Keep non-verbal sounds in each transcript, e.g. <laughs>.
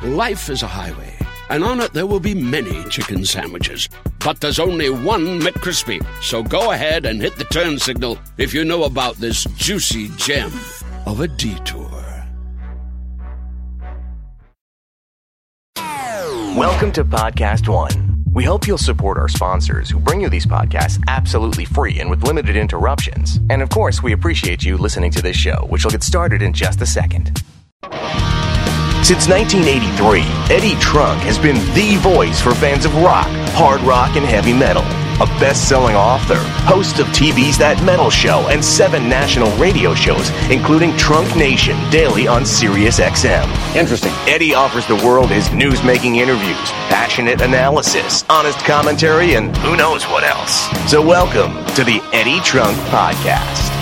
Life is a highway, and on it there will be many chicken sandwiches. But there's only one McCrispy. So go ahead and hit the turn signal if you know about this juicy gem of a detour. Welcome to Podcast One. We hope you'll support our sponsors who bring you these podcasts absolutely free and with limited interruptions. And of course, we appreciate you listening to this show, which will get started in just a second. Since 1983, Eddie Trunk has been the voice for fans of rock, hard rock, and heavy metal. A best selling author, host of TV's That Metal Show, and seven national radio shows, including Trunk Nation daily on Sirius XM. Interesting. Eddie offers the world his news making interviews, passionate analysis, honest commentary, and who knows what else. So, welcome to the Eddie Trunk Podcast.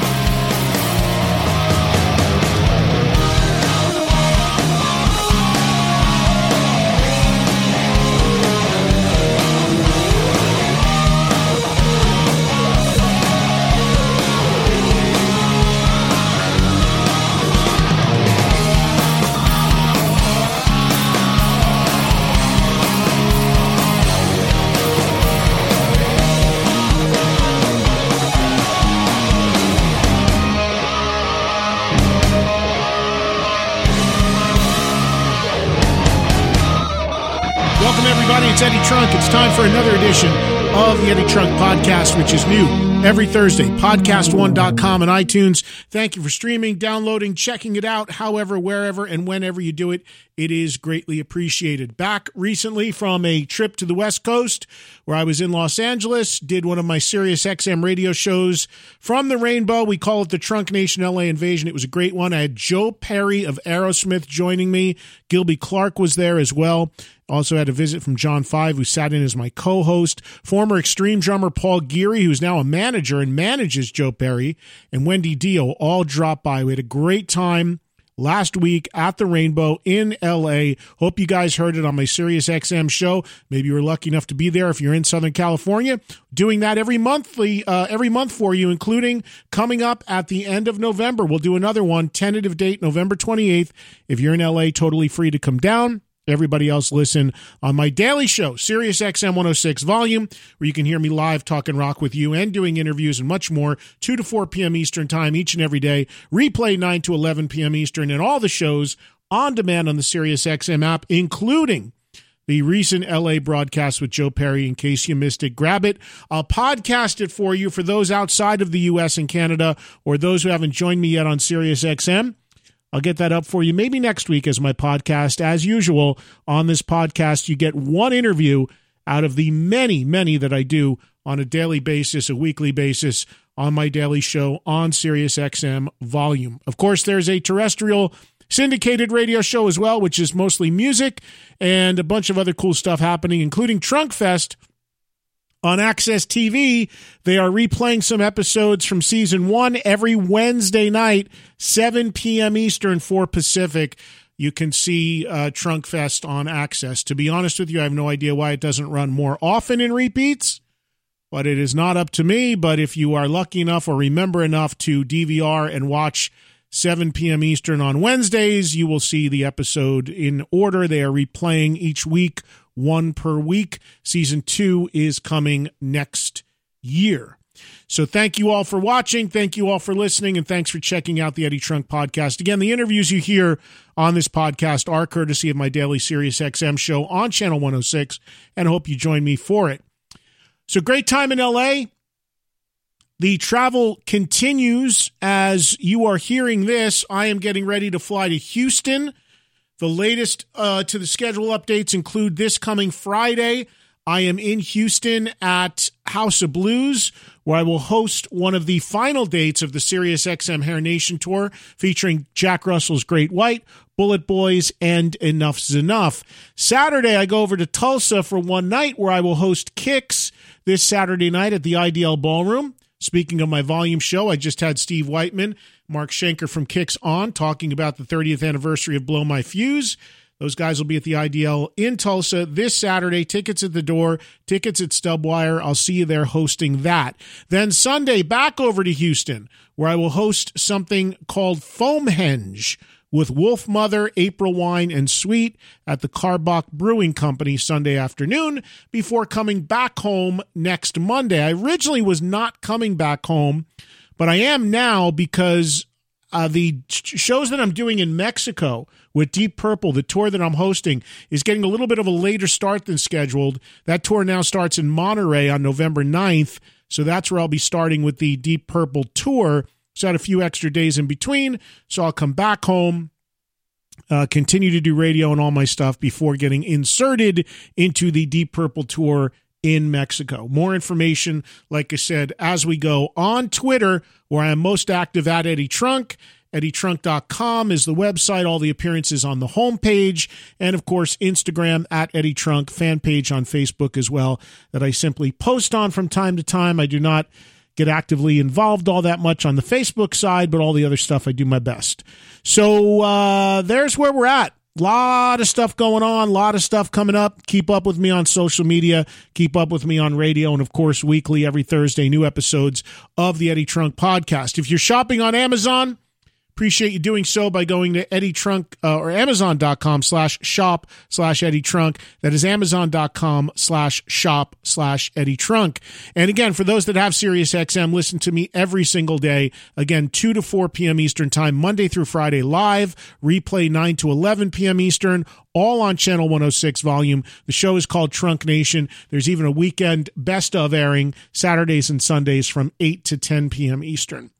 Trunk. It's time for another edition of the Eddie Trunk Podcast, which is new every Thursday. Podcast1.com and iTunes. Thank you for streaming, downloading, checking it out, however, wherever, and whenever you do it. It is greatly appreciated. Back recently from a trip to the West Coast where I was in Los Angeles, did one of my Sirius XM radio shows from the Rainbow. We call it the Trunk Nation LA Invasion. It was a great one. I had Joe Perry of Aerosmith joining me. Gilby Clarke was there as well. Also had a visit from John Five, who sat in as my co-host. Former Extreme drummer Paul Geary, who's now a manager and manages Joe Perry, and Wendy Dio all dropped by. We had a great time last week at the Rainbow in LA. Hope you guys heard it on my Sirius XM show. Maybe you were lucky enough to be there if you're in Southern California. Doing that every monthly, uh, every month for you, including coming up at the end of November. We'll do another one, tentative date November 28th. If you're in LA, totally free to come down. Everybody else listen on my daily show, Sirius XM 106 Volume, where you can hear me live talking rock with you and doing interviews and much more, 2 to 4 p.m. Eastern Time each and every day. Replay 9 to 11 p.m. Eastern and all the shows on demand on the Sirius XM app, including the recent LA broadcast with Joe Perry in case you missed it. Grab it. I'll podcast it for you for those outside of the US and Canada or those who haven't joined me yet on Sirius XM. I'll get that up for you maybe next week as my podcast. As usual, on this podcast, you get one interview out of the many, many that I do on a daily basis, a weekly basis on my daily show on Sirius XM volume. Of course, there's a terrestrial syndicated radio show as well, which is mostly music and a bunch of other cool stuff happening, including Trunk Fest on Access TV, they are replaying some episodes from season one every Wednesday night, 7 p.m. Eastern, 4 Pacific. You can see uh, Trunk Fest on Access. To be honest with you, I have no idea why it doesn't run more often in repeats, but it is not up to me. But if you are lucky enough or remember enough to DVR and watch 7 p.m. Eastern on Wednesdays, you will see the episode in order. They are replaying each week, one per week. Season two is coming next year. So thank you all for watching. Thank you all for listening. And thanks for checking out the Eddie Trunk podcast. Again, the interviews you hear on this podcast are courtesy of my daily Sirius XM show on Channel 106. And I hope you join me for it. So great time in LA. The travel continues as you are hearing this. I am getting ready to fly to Houston. The latest uh, to the schedule updates include this coming Friday. I am in Houston at House of Blues, where I will host one of the final dates of the Sirius XM Hair Nation tour, featuring Jack Russell's Great White, Bullet Boys, and Enough's Enough. Saturday, I go over to Tulsa for one night, where I will host Kix this Saturday night at the IDL Ballroom. Speaking of my volume show, I just had Steve Whiteman, Mark Schenker from Kix on talking about the 30th anniversary of Blow My Fuse. Those guys will be at the IDL in Tulsa this Saturday. Tickets at the door, tickets at Stubwire. I'll see you there hosting that. Then Sunday, back over to Houston, where I will host something called Foamhenge with Wolfmother, April Wine, and Sweet at the Karbach Brewing Company Sunday afternoon before coming back home next Monday. I originally was not coming back home, but I am now because uh, the shows that I'm doing in Mexico with Deep Purple, the tour that I'm hosting, is getting a little bit of a later start than scheduled. That tour now starts in Monterrey on November 9th. So that's where I'll be starting with the Deep Purple tour. So I had a few extra days in between. So I'll come back home, uh, continue to do radio and all my stuff before getting inserted into the Deep Purple tour in Mexico. More information, like I said, as we go on Twitter, where I am most active at Eddie Trunk. EddieTrunk.com is the website, all the appearances on the homepage, and of course, Instagram at Eddie Trunk, fan page on Facebook as well, that I simply post on from time to time. I do not get actively involved all that much on the Facebook side, but all the other stuff I do my best. So uh, there's where we're at. Lot of stuff going on, a lot of stuff coming up. Keep up with me on social media, keep up with me on radio, and of course, weekly, every Thursday, new episodes of the Eddie Trunk podcast. If you're shopping on Amazon, Appreciate you doing so by going to Eddie Trunk uh, or Amazon.com slash shop slash Eddie Trunk. That is Amazon.com slash shop slash Eddie Trunk. And again, for those that have Sirius XM, listen to me every single day. Again, 2 to 4 p.m. Eastern Time, Monday through Friday live, replay 9 to 11 p.m. Eastern, all on Channel 106 volume. The show is called Trunk Nation. There's even a weekend best of airing Saturdays and Sundays from 8 to 10 p.m. Eastern.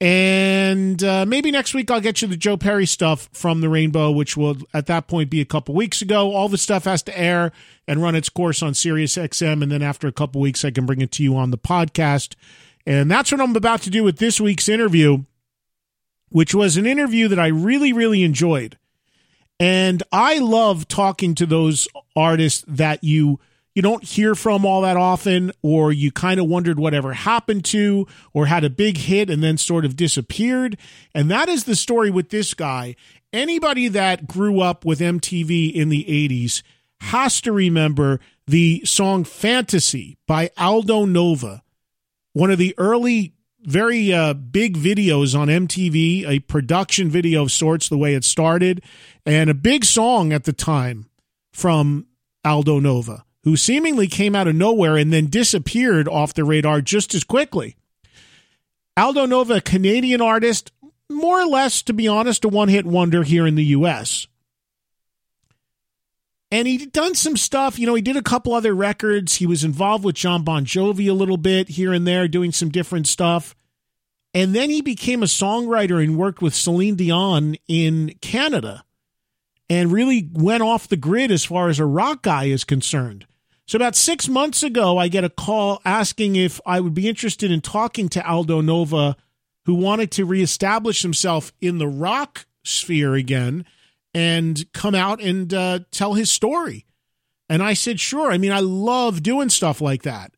And uh, maybe next week I'll get you the Joe Perry stuff from the Rainbow, which will at that point be a couple weeks ago. All the stuff has to air and run its course on Sirius XM, and then after a couple weeks I can bring it to you on the podcast. And that's what I'm about to do with this week's interview, which was an interview that I really, really enjoyed. And I love talking to those artists that you you don't hear from all that often, or you kind of wondered whatever happened to, or had a big hit and then sort of disappeared. And that is the story with this guy. Anybody that grew up with MTV in the 80s has to remember the song Fantasy by Aldo Nova, one of the early very uh, big videos on MTV, a production video of sorts, the way it started, and a big song at the time from Aldo Nova who seemingly came out of nowhere and then disappeared off the radar just as quickly. Aldo Nova, a Canadian artist, more or less, to be honest, a one hit wonder here in the U.S. And he'd done some stuff. You know, he did a couple other records. He was involved with Jon Bon Jovi a little bit here and there, doing some different stuff. And then he became a songwriter and worked with Celine Dion in Canada and really went off the grid as far as a rock guy is concerned. So, about six months ago, I get a call asking if I would be interested in talking to Aldo Nova, who wanted to reestablish himself in the rock sphere again and come out and uh, tell his story. And I said, sure. I mean, I love doing stuff like that.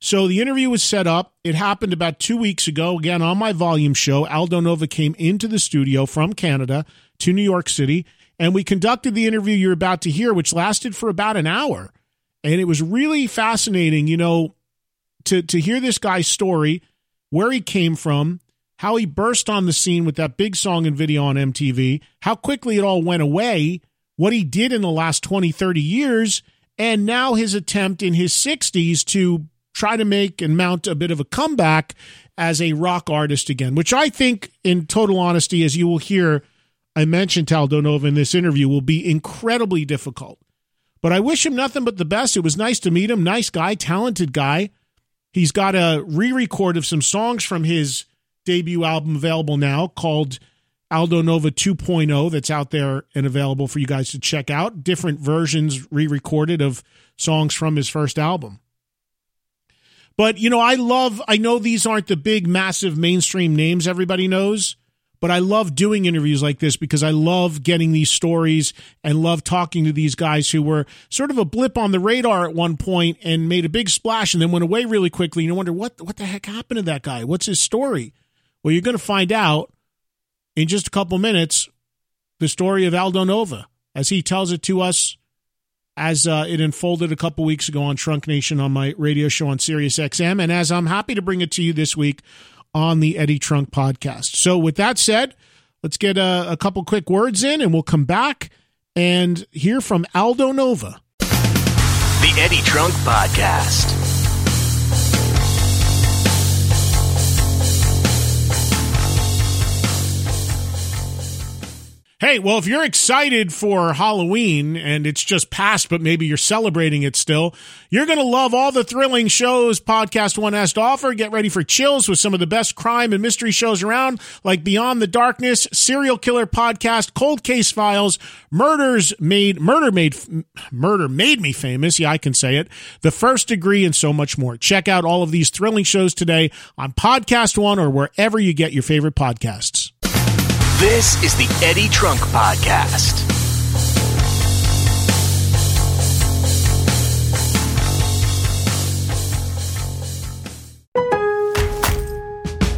So the interview was set up. It happened about two weeks ago. Again, on my volume show, Aldo Nova came into the studio from Canada to New York City, and we conducted the interview you're about to hear, which lasted for about an hour. And it was really fascinating, you know, to, to hear this guy's story, where he came from, how he burst on the scene with that big song and video on MTV, how quickly it all went away, what he did in the last 20, 30 years, and now his attempt in his 60s to try to make and mount a bit of a comeback as a rock artist again, which I think, in total honesty, as you will hear, I mentioned Aldo Nova in this interview, will be incredibly difficult. But I wish him nothing but the best. It was nice to meet him. Nice guy, talented guy. He's got a re record of some songs from his debut album available now called Aldo Nova 2.0 that's out there and available for you guys to check out. Different versions re recorded of songs from his first album. But, you know, I love, I know these aren't the big, massive mainstream names everybody knows, but I love doing interviews like this because I love getting these stories and love talking to these guys who were sort of a blip on the radar at one point and made a big splash and then went away really quickly. And you wonder what what the heck happened to that guy? What's his story? Well, you're going to find out in just a couple minutes the story of Aldo Nova as he tells it to us as uh, it unfolded a couple weeks ago on Trunk Nation on my radio show on Sirius XM, and as I'm happy to bring it to you this week on the Eddie Trunk podcast. So, with that said, Let's get a, a couple quick words in, and we'll come back and hear from Aldo Nova. The Eddie Trunk Podcast. Hey, well, if you're excited for Halloween and it's just past, but maybe you're celebrating it still, you're going to love all the thrilling shows Podcast One has to offer. Get ready for chills with some of the best crime and mystery shows around, like Beyond the Darkness, Serial Killer Podcast, Cold Case Files, Murders Made, Murder Made, Murder Made Me Famous. Yeah, I can say it. The First Degree and so much more. Check out all of these thrilling shows today on Podcast One or wherever you get your favorite podcasts. This is the Eddie Trunk Podcast.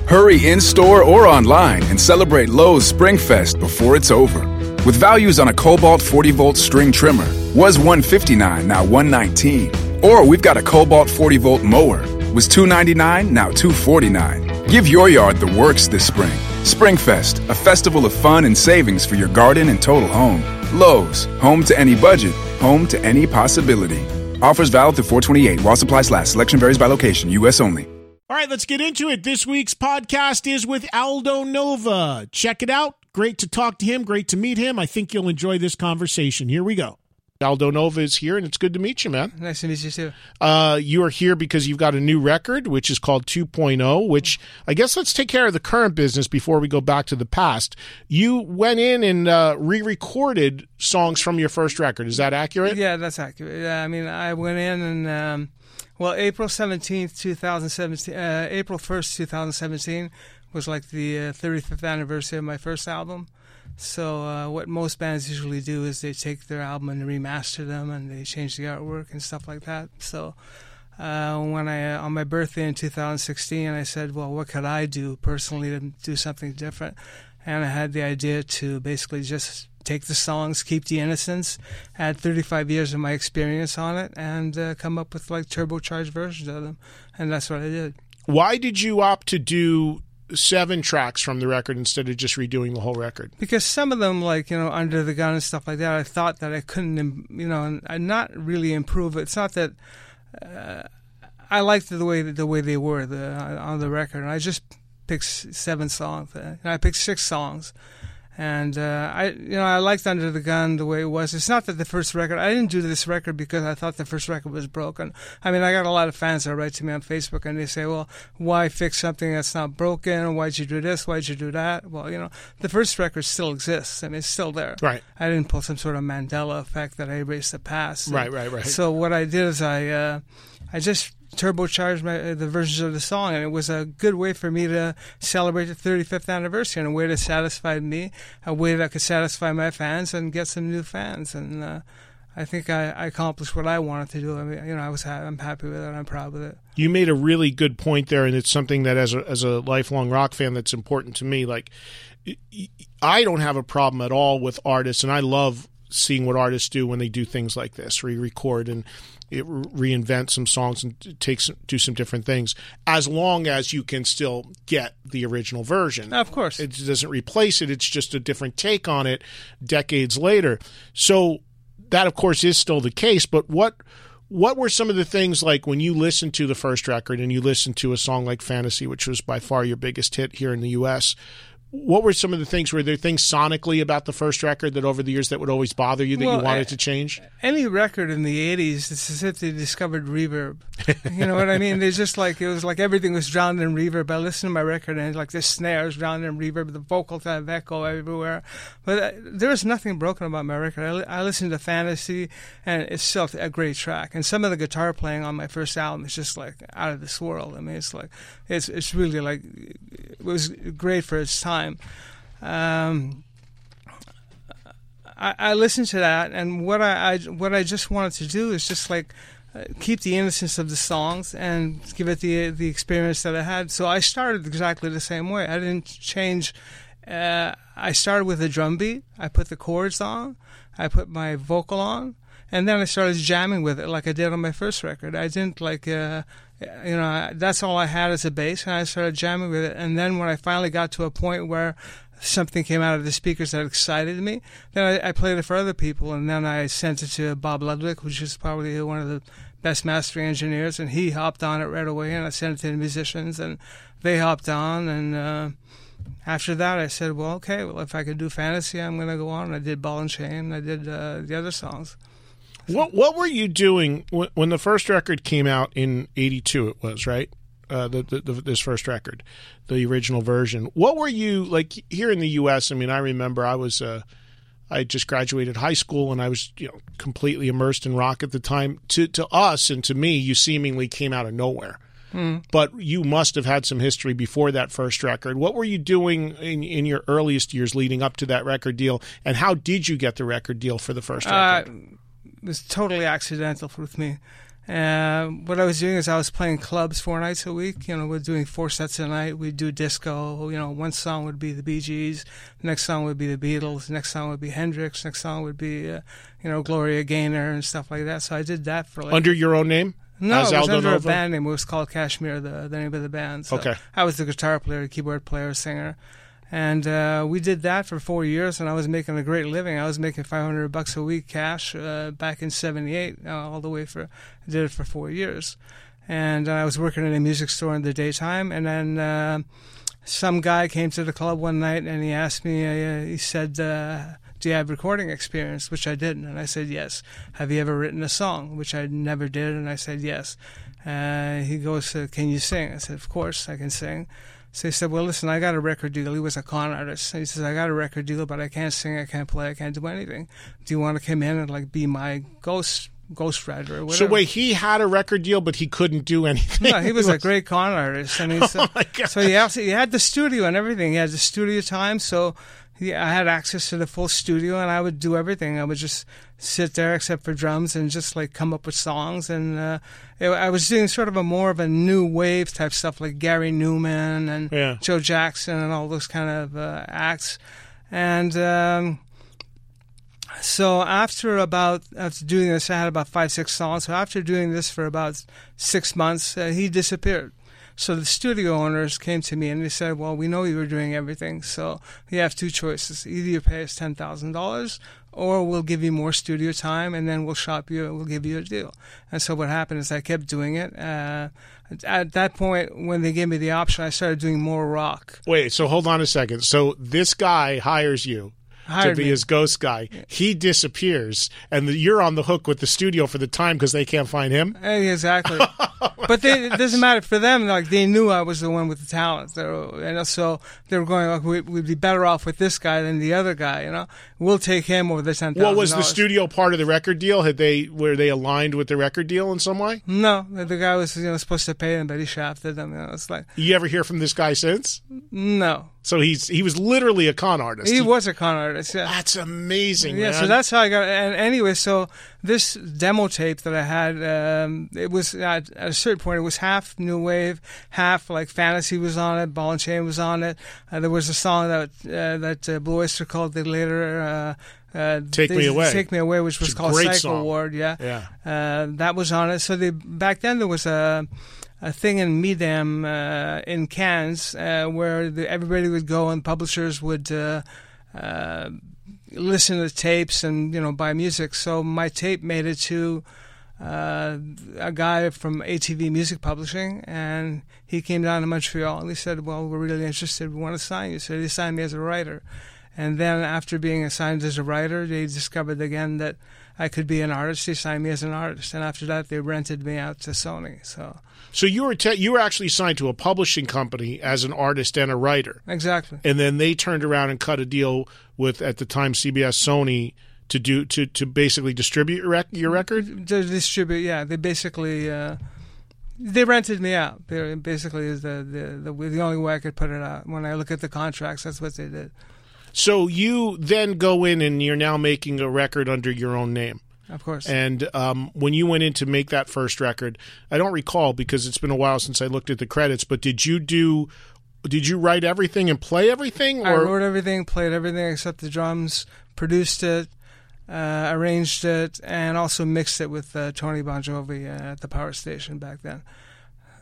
Hurry in store or online and celebrate Lowe's Springfest before it's over. With values on a Kobalt 40 volt string trimmer, was 159 now 119. Or we've got a Kobalt 40 volt mower, was 299 now 249. Give your yard the works this spring. Springfest, a festival of fun and savings for your garden and total home. Lowe's, home to any budget, home to any possibility. Offers valid through 428 while supplies last. Selection varies by location, U.S. only. All right, let's get into it. This week's podcast is with Aldo Nova. Check it out. Great to talk to him. Great to meet him. I think you'll enjoy this conversation. Here we go. Aldo Nova is here, and it's good to meet you, man. Nice to meet you too. Uh, you are here because you've got a new record, which is called 2.0. Which I guess let's take care of the current business before we go back to the past. You went in and uh, re-recorded songs from your first record. Is that accurate? Yeah, that's accurate. Yeah, I mean, I went in and um, well, April seventeenth, two thousand seventeen, uh, April first, two thousand seventeen, was like the thirty fifth anniversary of my first album. So uh, what most bands usually do is they take their album and remaster them, and they change the artwork and stuff like that. So uh, when I on my birthday in 2016, I said, "Well, what could I do personally to do something different?" And I had the idea to basically just take the songs, keep the innocence, add 35 years of my experience on it, and uh, come up with like turbocharged versions of them. And that's what I did. Why did you opt to do seven tracks from the record instead of just redoing the whole record? Because some of them, like you know, under the gun and stuff like that, I thought that I couldn't, you know, and not really improve it. It's not that uh, I liked the way the way they were the, on the record, I just picked seven songs. And I picked six songs, and uh, I, you know, I liked Under the Gun the way it was. It's not that the first record. I didn't do this record because I thought the first record was broken. I mean, I got a lot of fans that write to me on Facebook and they say, "Well, why fix something that's not broken? Why'd you do this? Why'd you do that?" Well, you know, the first record still exists. I mean, it's still there. Right. I didn't pull some sort of Mandela effect that I erased the past. Right, right, right. So what I did is I, uh, I just turbocharged my, uh, the versions of the song, and it was a good way for me to celebrate the 35th anniversary in a way that satisfied me, a way that could satisfy my fans and get some new fans. And uh, I think I, I, accomplished what I wanted to do. I mean, you know, I was ha- I'm happy with it. I'm proud with it. You made a really good point there, and it's something that as a as a lifelong rock fan that's important to me. Like, I don't have a problem at all with artists, and I love seeing what artists do when they do things like this, re-record and reinvent some songs and take some, do some different things as long as you can still get the original version. Of course. It doesn't replace it, it's just a different take on it decades later. So that of course is still the case, but what what were some of the things like when you listened to the first record and you listened to a song like Fantasy, which was by far your biggest hit here in the US? What were some of the things? Were there things sonically about the first record that over the years that would always bother you that well, you wanted to change? Any record in the '80s, it's as if they discovered reverb. you know what I mean? There's just like it was like everything was drowned in reverb. I listened to my record and like the snares drowned in reverb, the vocals have echo everywhere. But uh, there was nothing broken about my record. I, I listened to Fantasy, and it's still a great track. And some of the guitar playing on my first album is just like out of this world. I mean, it's like it's it's really like it was great for its time time. Um, I, I, listened to that, and what I, I, what I just wanted to do is just like uh, keep the innocence of the songs and give it the the experience that I had. So I started exactly the same way. I didn't change. Uh, I started with a drum beat. I put the chords on. I put my vocal on, and then I started jamming with it like I did on my first record. I didn't like. Uh, you know, that's all I had as a bass, and I started jamming with it. And then when I finally got to a point where something came out of the speakers that excited me, then I, I played it for other people, and then I sent it to Bob Ludwig, which is probably one of the best mastering engineers, and he hopped on it right away, and I sent it to the musicians, and they hopped on, and uh, after that, I said, well, okay, well, if I could do fantasy, I'm going to go on. I did Ball and Chain. I did uh, the other songs. What What were you doing when the first record came out in '82? It was right. Uh, the, the, the, this first record, the original version. What were you like here in the U.S.? I mean, I remember I was uh, I just graduated high school and I was you know completely immersed in rock at the time. To to us and to me, you seemingly came out of nowhere. Mm. But you must have had some history before that first record. What were you doing in, in your earliest years leading up to that record deal, and how did you get the record deal for the first record? Uh, was totally accidental with me. Uh, what I was doing is I was playing clubs four nights a week. You know, we're doing four sets a night. We'd do disco. You know, one song would be the Bee Gees, the next song would be the Beatles, the next song would be Hendrix, next song would be, uh, you know, Gloria Gaynor and stuff like that. So I did that for like under your own name. No, it was under Nova? a band name. It was called Kashmir, the, the name of the band. So okay. I was the guitar player, keyboard player, singer. And uh, we did that for four years, and I was making a great living. I was making 500 bucks a week cash uh, back in '78, uh, all the way for. I did it for four years, and uh, I was working in a music store in the daytime. And then uh, some guy came to the club one night, and he asked me. Uh, he said, "Do you have recording experience?" Which I didn't, and I said yes. Have you ever written a song? Which I never did, and I said yes. he goes, "Can you sing?" I said, "Of course, I can sing." So he said, Well, listen, I got a record deal. He was a con artist. he says, I got a record deal, but I can't sing, I can't play, I can't do anything. Do you want to come in and like be my ghost ghostwriter or whatever? So wait, he had a record deal, but he couldn't do anything. No, he was, <laughs> a great con artist. And he <laughs> oh oh so he, also, he had the studio and everything. He had the studio time. So I had access to the full studio and I would do everything. I would just sit there except for drums and just like come up with songs. And uh, it, I was doing sort of a more of a new wave type stuff like Gary Numan and yeah. Joe Jackson and all those kind of uh, acts. And um, so after about after doing this, I had about five six songs. So after doing this for about six months, uh, he disappeared. So the studio owners came to me and they said, "Well, we know you were doing everything, so you have two choices: either you pay us ten thousand dollars, or we'll give you more studio time, and then we'll shop you, and we'll give you a deal." And so what happened is I kept doing it. Uh, at that point, when they gave me the option, I started doing more rock. Wait, so hold on a second. So this guy hires you to be me. his ghost guy. He disappears, and the, you're on the hook with the studio for the time because they can't find him. Exactly. <laughs> but they, it doesn't matter for them. Like they knew I was the one with the talent, and so they were going. Like, we'd be better off with this guy than the other guy. You know, we'll take him over the ten thousand. What was the studio part of the record deal? Had they were they aligned with the record deal in some way? No, the guy was you know supposed to pay them, but he shafted them. You know, it's like you ever hear from this guy since? No. So he's he was literally a con artist. He, he was a con artist. Yeah, that's amazing. Yeah, man. so that's how I got. And anyway, so this demo tape that I had, um, it was at, at, a certain point, it was half new wave, half like fantasy was on it, ball and chain was on it. Uh, there was a song that uh, that uh, Blue Oyster Cult the later. Uh, uh, Take they, Me Away. Take Me Away, which was called Psycho song. Ward. Yeah, yeah. Uh, that was on it. So they, back then there was a a thing in Midem uh, in Cannes uh, where the, everybody would go and publishers would uh, uh, listen to tapes and you know buy music. So my tape made it to uh, a guy from ATV Music Publishing, and he came down to Montreal and he said, "Well, we're really interested. We want to sign you." So he signed me as a writer. And then after being assigned as a writer, they discovered again that I could be an artist. They signed me as an artist, and after that, they rented me out to Sony. So so you were te- you were actually signed to a publishing company as an artist and a writer. Exactly. And then they turned around and cut a deal with at the time CBS Sony to do to to basically distribute your, rec- your record. To distribute, yeah. They basically uh, they rented me out. They basically is the, the the the only way I could put it out. When I look at the contracts, that's what they did. So you then go in and you're now making a record under your own name. Of course. And um, when you went in to make that first record, I don't recall because it's been a while since I looked at the credits. But did you do? Did you write everything and play everything? Or? I wrote everything, played everything except the drums, produced it, uh, arranged it, and also mixed it with uh, Tony Bongiovi uh, at the power station back then.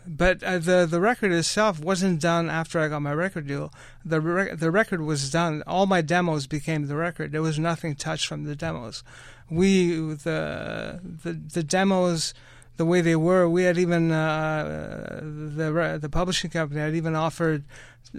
but uh, the the record itself wasn't done after I got my record deal. The re- the record was done. All my demos became the record. There was nothing touched from the demos. We the the the demos the way they were. We had even uh, the the publishing company had even offered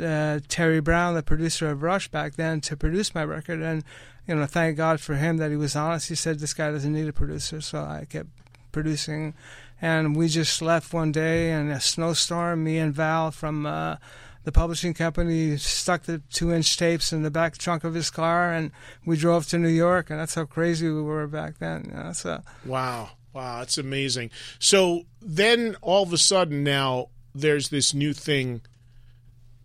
uh, Terry Brown, the producer of Rush back then, to produce my record, and you know, thank God for him that he was honest. He said this guy doesn't need a producer, so I kept producing, and we just left one day in a snowstorm. Me and Val from. Uh, the publishing company stuck the two inch tapes in the back trunk of his car and we drove to New York and that's how crazy we were back then. You know, so. Wow. Wow, that's amazing. So then all of a sudden now there's this new thing,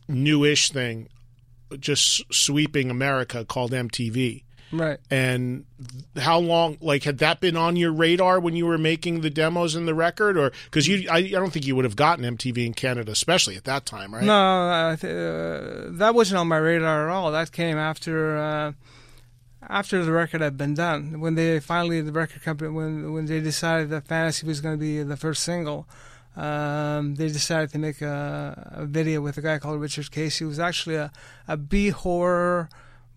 newish thing, just sweeping America called MTV. Right. And how long, like, had that been on your radar when you were making the demos and the record, or because you, I, I, don't think you would have gotten MTV in Canada, especially at that time, right? No, uh, that wasn't on my radar at all. That came after. Uh, after the record had been done, when they finally the record company when when they decided that Fantasy was going to be the first single, um, they decided to make a, a, video with a guy called Richard Casey, who was actually a, a B horror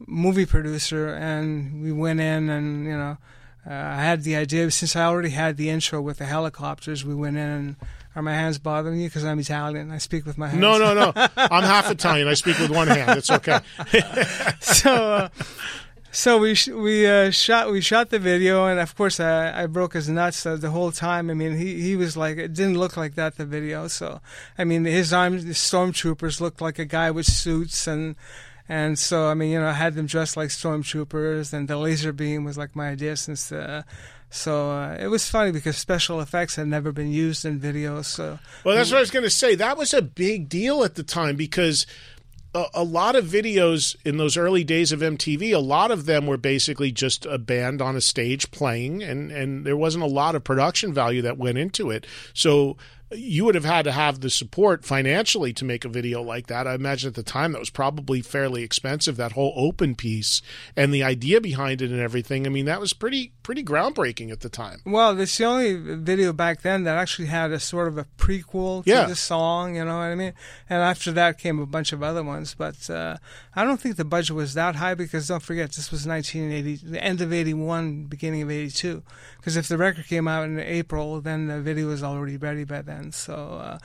movie producer, and we went in and you know. Uh, I had the idea since I already had the intro with the helicopters. We went in and are my hands bothering you because I'm Italian? I speak with my hands. No, no, no. <laughs> I'm half Italian. I speak with one hand. It's okay. <laughs> so, uh, so we sh- we uh, shot we shot the video, and of course I, I broke his nuts the whole time. I mean, he, he was like it didn't look like that the video. So I mean, his arms, the stormtroopers looked like a guy with suits, and and so I mean, you know, I had them dressed like stormtroopers, and the laser beam was like my idea since the. So uh, it was funny because special effects had never been used in videos. So well, that's what I was going to say. That was a big deal at the time because a, a, lot of videos in those early days of MTV, a lot of them were basically just a band on a stage playing, and, and there wasn't a lot of production value that went into it. So you would have had to have the support financially to make a video like that. I imagine at the time that was probably fairly expensive. That whole open piece and the idea behind it and everything. I mean, that was pretty pretty groundbreaking at the time. Well, it's the only video back then that actually had a sort of a prequel to yeah. the song. You know what I mean? And after that came a bunch of other ones. But uh, I don't think the budget was that high because don't forget this was 1980, the end of 81, beginning of 82. Because if the record came out in April, then the video was already ready by then. So, uh,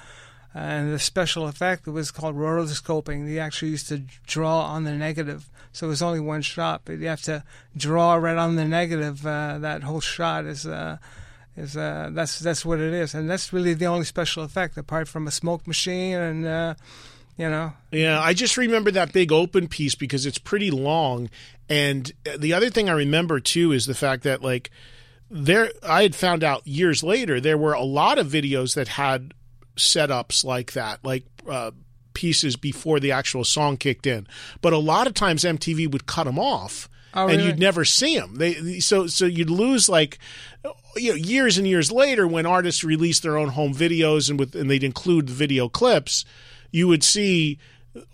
and the special effect was called rotoscoping. They actually used to draw on the negative, so it was only one shot, but you have to draw right on the negative. Uh, that whole shot is. Uh, is uh, that's that's what it is, and that's really the only special effect apart from a smoke machine and uh, you know. Yeah, I just remember that big open piece because it's pretty long, and the other thing I remember too is the fact that like there I had found out years later there were a lot of videos that had setups like that, like uh, pieces before the actual song kicked in. But a lot of times MTV would cut them off. Oh, and really? you'd never see them. They so so you'd lose like you know years and years later when artists released their own home videos and with and they'd include the video clips, you would see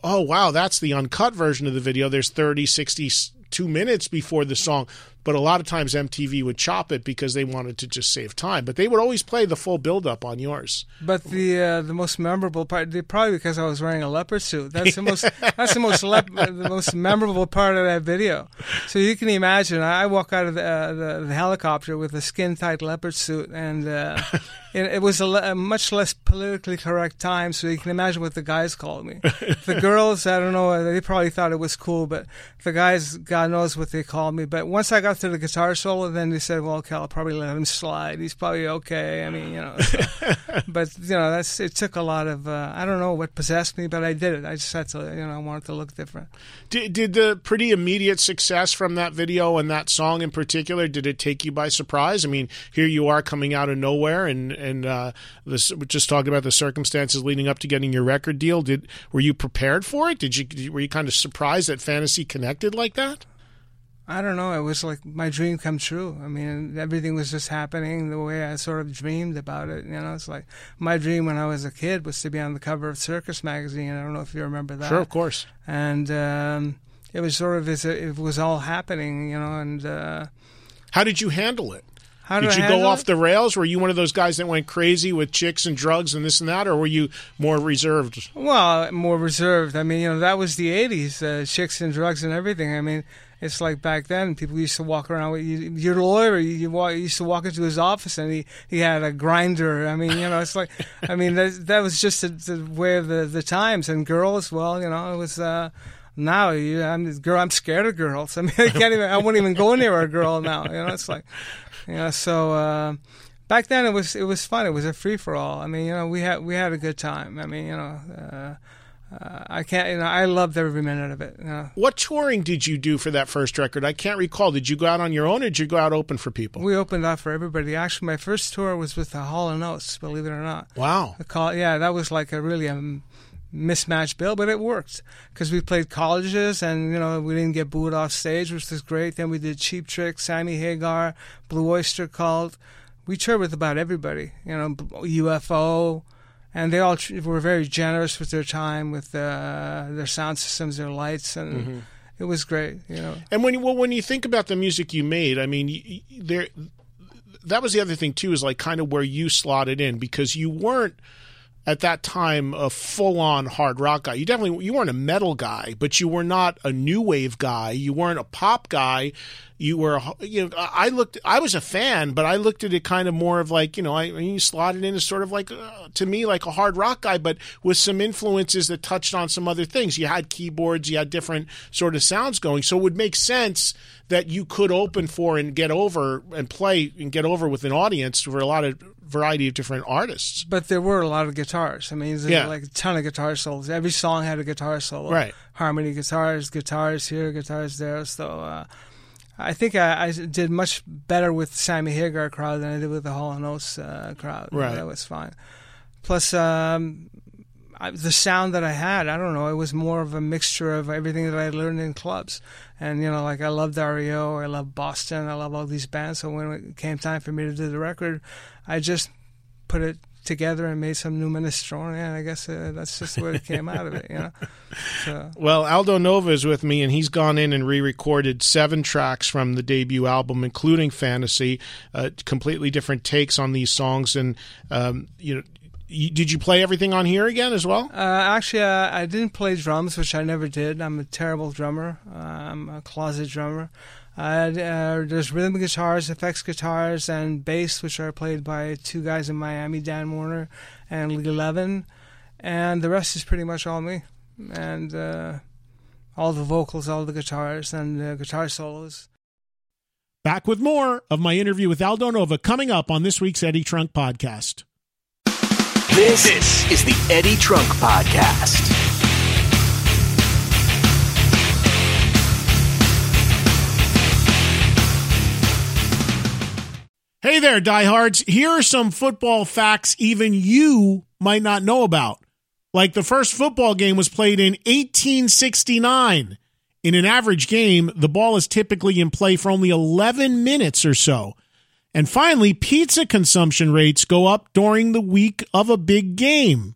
oh wow that's the uncut version of the video. There's 30, 60 two minutes before the song. But a lot of times MTV would chop it because they wanted to just save time. But they would always play the full build up on yours. But the uh, the most memorable part, they probably because I was wearing a leopard suit. That's the most <laughs> that's the most lep- the most memorable part of that video. So you can imagine, I walk out of the uh, the, the, helicopter with a skin tight leopard suit, and uh, <laughs> it, it, was a, le- a, much less politically correct time. So you can imagine what the guys called me. The girls, I don't know, they probably thought it was cool, but the guys, God knows what they called me. But once I got to the guitar solo, then they said, "Well, okay, I'll probably let him slide. He's probably okay." I mean, you know. So. <laughs> but you know, that's it. Took a lot of uh, I don't know what possessed me, but I did it. I just had to, you know, I wanted to look different. Did, did the pretty immediate success from that video and that song in particular did it take you by surprise? I mean, here you are coming out of nowhere, and and uh, this just talking about the circumstances leading up to getting your record deal. Did were you prepared for it? Did you were you kind of surprised that Fantasy connected like that? I don't know. It was like my dream come true. I mean, everything was just happening the way I sort of dreamed about it. You know, it's like my dream when I was a kid was to be on the cover of Circus magazine. I don't know if you remember that. Sure, of course. And um, it was sort of as it was all happening. You know, and uh, how did you handle it? How did, did you go off it? the rails? Were you one of those guys that went crazy with chicks and drugs and this and that, or were you more reserved? Well, more reserved. I mean, you know, that was the '80s, uh, chicks and drugs and everything. I mean, it's like back then, people used to walk around with you, your lawyer. You, you, walk, you used to walk into his office and he, he had a grinder. I mean, you know, it's like, I mean, that, that was just the, the way of the, the times. And girls, well, you know, it was. Uh, now you, I'm girl. I'm scared of girls. <laughs> I mean, I can't even. I won't even go near a girl now. You know, it's like, you know. So uh, back then it was it was fun. It was a free for all. I mean, you know, we had we had a good time. I mean, you know, uh, uh, I can't. You know, I loved every minute of it. You know. What touring did you do for that first record? I can't recall. Did you go out on your own, or did you go out open for people? We opened up for everybody. Actually, my first tour was with the Hall and Oates. Believe it or not. Wow. Call, yeah, that was like a really a mismatched bill, but it worked because we played colleges and you know we didn't get booed off stage, which was great. Then we did Cheap Trick, Sammy Hagar, Blue Oyster Cult. We toured with about everybody, you know, UFO, and they all tr- were very generous with their time, with uh, their sound systems, their lights, and Mm-hmm. it was great. You know, And when well, when you think about the music you made, I mean, there that was the other thing too is like kind of where you slotted in because you weren't at that time a full on hard rock guy. You definitely you weren't a metal guy, but you were not a new wave guy. You weren't a pop guy. You were, you know, I looked, I was a fan, but I looked at it kind of more of like, you know, I, I mean, you slotted in as sort of like, uh, to me, like a hard rock guy, but with some influences that touched on some other things. You had keyboards, you had different sort of sounds going. So it would make sense that you could open for and get over and play and get over with an audience for a lot of variety of different artists. but there were a lot of guitars. I mean, there's Yeah. like a ton of guitar solos. Every song had a guitar solo. Right. Harmony guitars, guitars here, guitars there. So uh, I think I, I did much better with Sammy Hagar crowd than I did with the Hall and Oates uh, crowd. Right. That was fine. Plus, um, I, the sound that I had, I don't know, it was more of a mixture of everything that I learned in clubs. And, you know, like I loved REO, I love Boston, I love all these bands. So when it came time for me to do the record, I just put it together and made some new minestrone. And I guess uh, that's just what it came out of it, you know? <laughs> So. Well, Aldo Nova is with me, and he's gone in and re-recorded seven tracks from the debut album, including "Fantasy." Uh, completely different takes on these songs, and um, you know, you, did you play everything on here again as well? Uh, actually, uh, I didn't play drums, which I never did. I'm a terrible drummer. Uh, I'm a closet drummer. Uh, uh, there's rhythm guitars, effects guitars, and bass, which are played by two guys in Miami, Dan Warner and Lee Levin. And the rest is pretty much all me. And uh, all the vocals, all the guitars, and the guitar solos. Back with more of my interview with Aldo Nova coming up on this week's Eddie Trunk podcast. This, is the Eddie Trunk Podcast. Hey there, diehards. Here are some football facts even you might not know about. Like the first football game was played in 1869. In an average game, the ball is typically in play for only 11 minutes or so. And finally, pizza consumption rates go up during the week of a big game.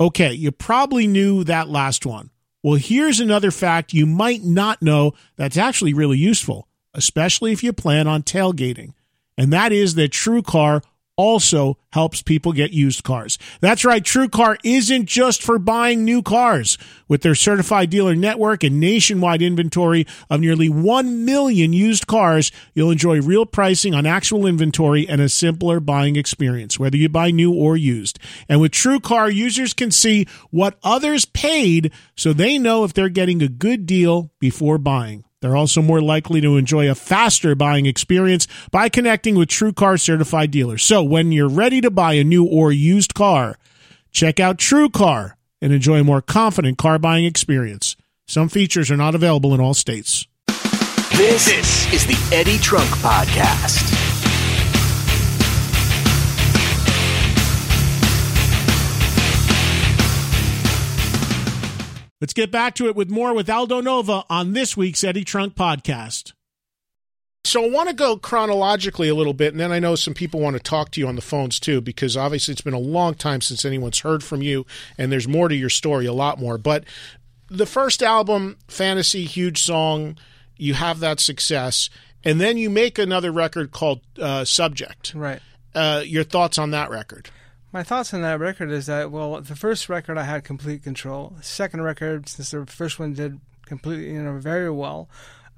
Okay, you probably knew that last one. Well, here's another fact you might not know that's actually really useful, especially if you plan on tailgating and that is that TrueCar also helps people get used cars. That's right, TrueCar isn't just for buying new cars. With their certified dealer network and nationwide inventory of nearly 1 million used cars, you'll enjoy real pricing on actual inventory and a simpler buying experience, whether you buy new or used. And with TrueCar, users can see what others paid so they know if they're getting a good deal before buying. They're also more likely to enjoy a faster buying experience by connecting with TrueCar certified dealers. So when you're ready to buy a new or used car, check out TrueCar and enjoy a more confident car buying experience. Some features are not available in all states. This, is the Eddie Trunk Podcast. Let's get back to it with more with Aldo Nova on this week's Eddie Trunk podcast. So I want to go chronologically a little bit, and then I know some people want to talk to you on the phones too, because obviously it's been a long time since anyone's heard from you, and there's more to your story, a lot more. But the first album, Fantasy, huge song, you have that success, and then you make another record called uh, Subject. Right. Uh, your thoughts on that record? My thoughts on that record is that well, the first record I had complete control. Second record, since the first one did completely, you know, very well,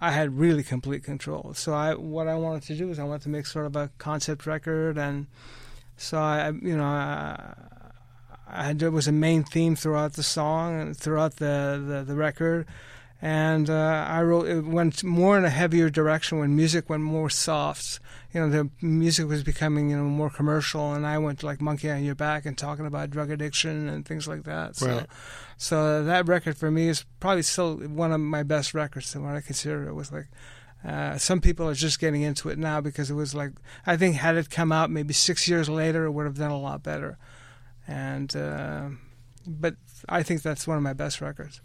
I had really complete control. So I, what I wanted to do is I wanted to make sort of a concept record, and so I, you know, I, I had, there was a main theme throughout the song and throughout the the, the record and uh, I wrote it went more in a heavier direction when music went more soft. You know, the music was becoming you know more commercial, and I went to like Monkey on Your Back and talking about drug addiction and things like that. So, Right. so that record for me is probably still one of my best records. And what I consider it was like. Uh, some people are just getting into it now because it was like I think had it come out maybe six years later, it would have done a lot better. And uh, but I think that's one of my best records.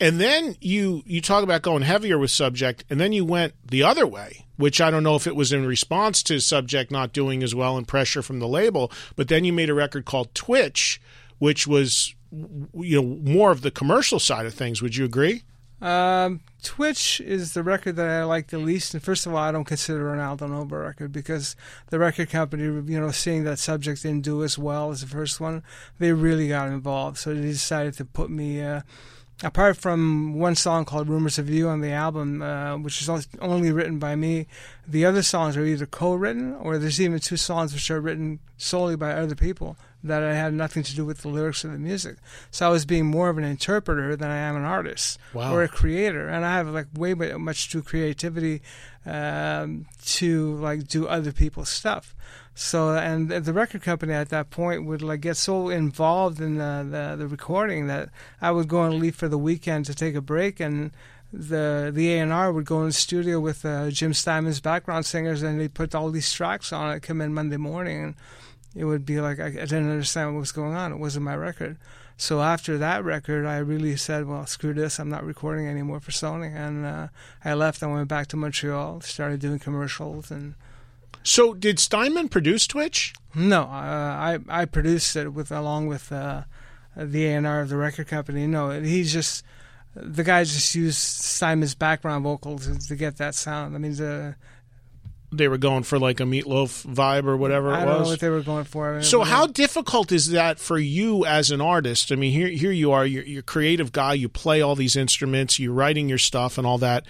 And then you you talk about going heavier with Subject, and then you went the other way, which I don't know if it was in response to Subject not doing as well and pressure from the label, but then you made a record called Twitch, which was you know more of the commercial side of things. Would you agree? Um, Twitch is the record that I like the least. And first of all, I don't consider an Nova record because the record company, you know, seeing that subject didn't do as well as the first one, they really got involved. So they decided to put me. Uh, apart from one song called "Rumors of You" on the album, uh, which is only- written by me, the other songs are either co-written or there's even two songs which are written solely by other people that I had nothing to do with the lyrics or the music. So I was being more of an interpreter than I am an artist Wow. or a creator, and I have like way much too creativity um, to like do other people's stuff. So and the record company at that point would like get so involved in the, the the recording that I would go and leave for the weekend to take a break and the the A and R would go in the studio with uh, Jim Steinman's background singers and they put all these tracks on it. Come in Monday morning and it would be like I, I didn't understand what was going on. It wasn't my record. So after that record, I really said, "Well, screw this! I'm not recording anymore for Sony." And uh, I left. I went back to Montreal, started doing commercials, and So did Steinman produce Twitch? no, uh, I I produced it with along with uh, the A and R of the record company. No, he's just the guy just used Steinman's background vocals to get that sound. I mean, the They were going for like a Meat Loaf vibe or whatever I it don't know was. what they were going for. So how difficult is that for you as an artist? I mean, here here you are, you're, you're a creative guy. You play all these instruments, you're writing your stuff and all that.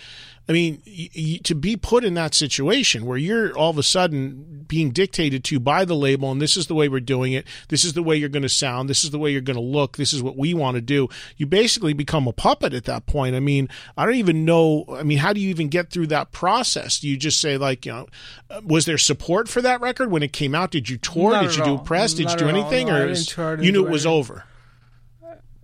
I mean, y- y- to be put in that situation where you're all of a sudden being dictated to by the label, and this is the way we're doing it. This is the way you're going to sound. This is the way you're going to look. This is what we want to do. You basically become a puppet at that point. I mean, I don't even know. I mean, how do you even get through that process? Do you just say like, you know, uh, was there support for that record when it came out? Did you tour? Not Did you do all. press? Did Not you do all. anything, No, I or is- tour, I didn't you knew it was over?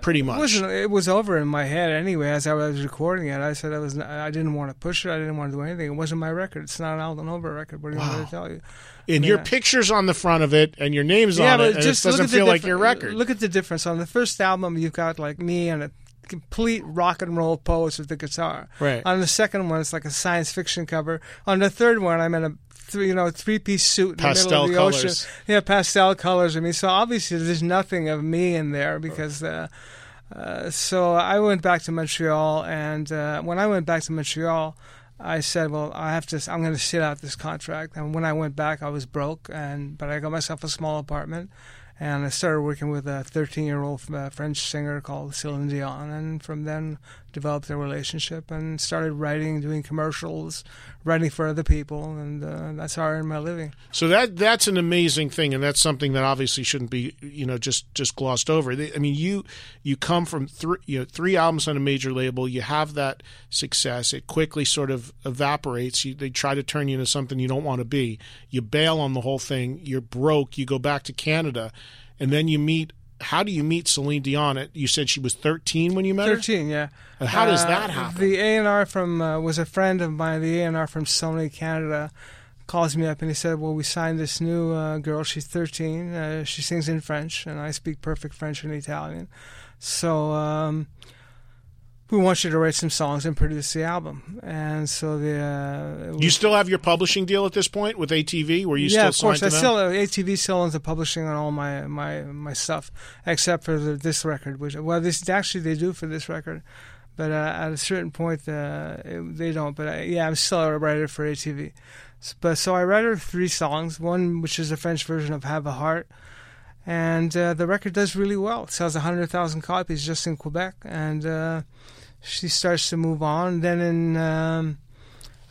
Pretty It much. wasn't. It was over in my head anyway. As I was recording it, I said I was. I didn't want to push it. I didn't want to do anything. It wasn't my record. It's not an Aldo Nova record. What do you want me to tell you? and your pictures on the front of it, and your name's yeah, on it, just it doesn't look at the feel like your record. Look at the difference. On the first album, you've got like me and a complete rock and roll pose with the guitar. Right. On the second one, it's like a science fiction cover. On the third one, I'm in a three, you know, three piece suit in Pastel the middle of the colors. ocean. Yeah, pastel colors. I mean, so obviously there's nothing of me in there because. Uh, uh, so I went back to Montreal, and uh, when I went back to Montreal, I said, "Well, I have to. I'm going to sit out this contract." And when I went back, I was broke, and but I got myself a small apartment, and I started working with a 13 year old uh, French singer called Celine Dion, and from then developed a relationship and started writing, doing commercials, writing for other people, and uh, that's how I earned my living. So that that's an amazing thing, and that's something that obviously shouldn't be you know just just glossed over. I mean, you you come from three you know three albums on a major label. You have that success. It quickly sort of evaporates. You, they try to turn you into something you don't want to be. You bail on the whole thing. You're broke. You go back to Canada, and then you meet. How do you meet Celine Dion? At, you said she was 13 when you met her. 13, yeah. And how does Uh, that happen? The A and R from uh, was a friend of mine. The A and R from Sony Canada calls me up and he said, "Well, we signed this new uh, girl. She's 13. Uh, she sings in French, and I speak perfect French and Italian. So um, we want you to write some songs and produce the album." And so the uh, you still have your publishing deal at this point with ATV? Were you yeah, still of course. I them? still uh, ATV still owns the publishing on all my my my stuff, except for the, this record. Which well, this actually they do for this record, but uh, at a certain point, uh, it, they don't. But I, yeah, I'm still a writer for ATV. But so I wrote her three songs. One which is a French version of "Have a Heart," and uh, the record does really well. It sells hundred thousand copies just in Quebec, and uh, she starts to move on. Then in um,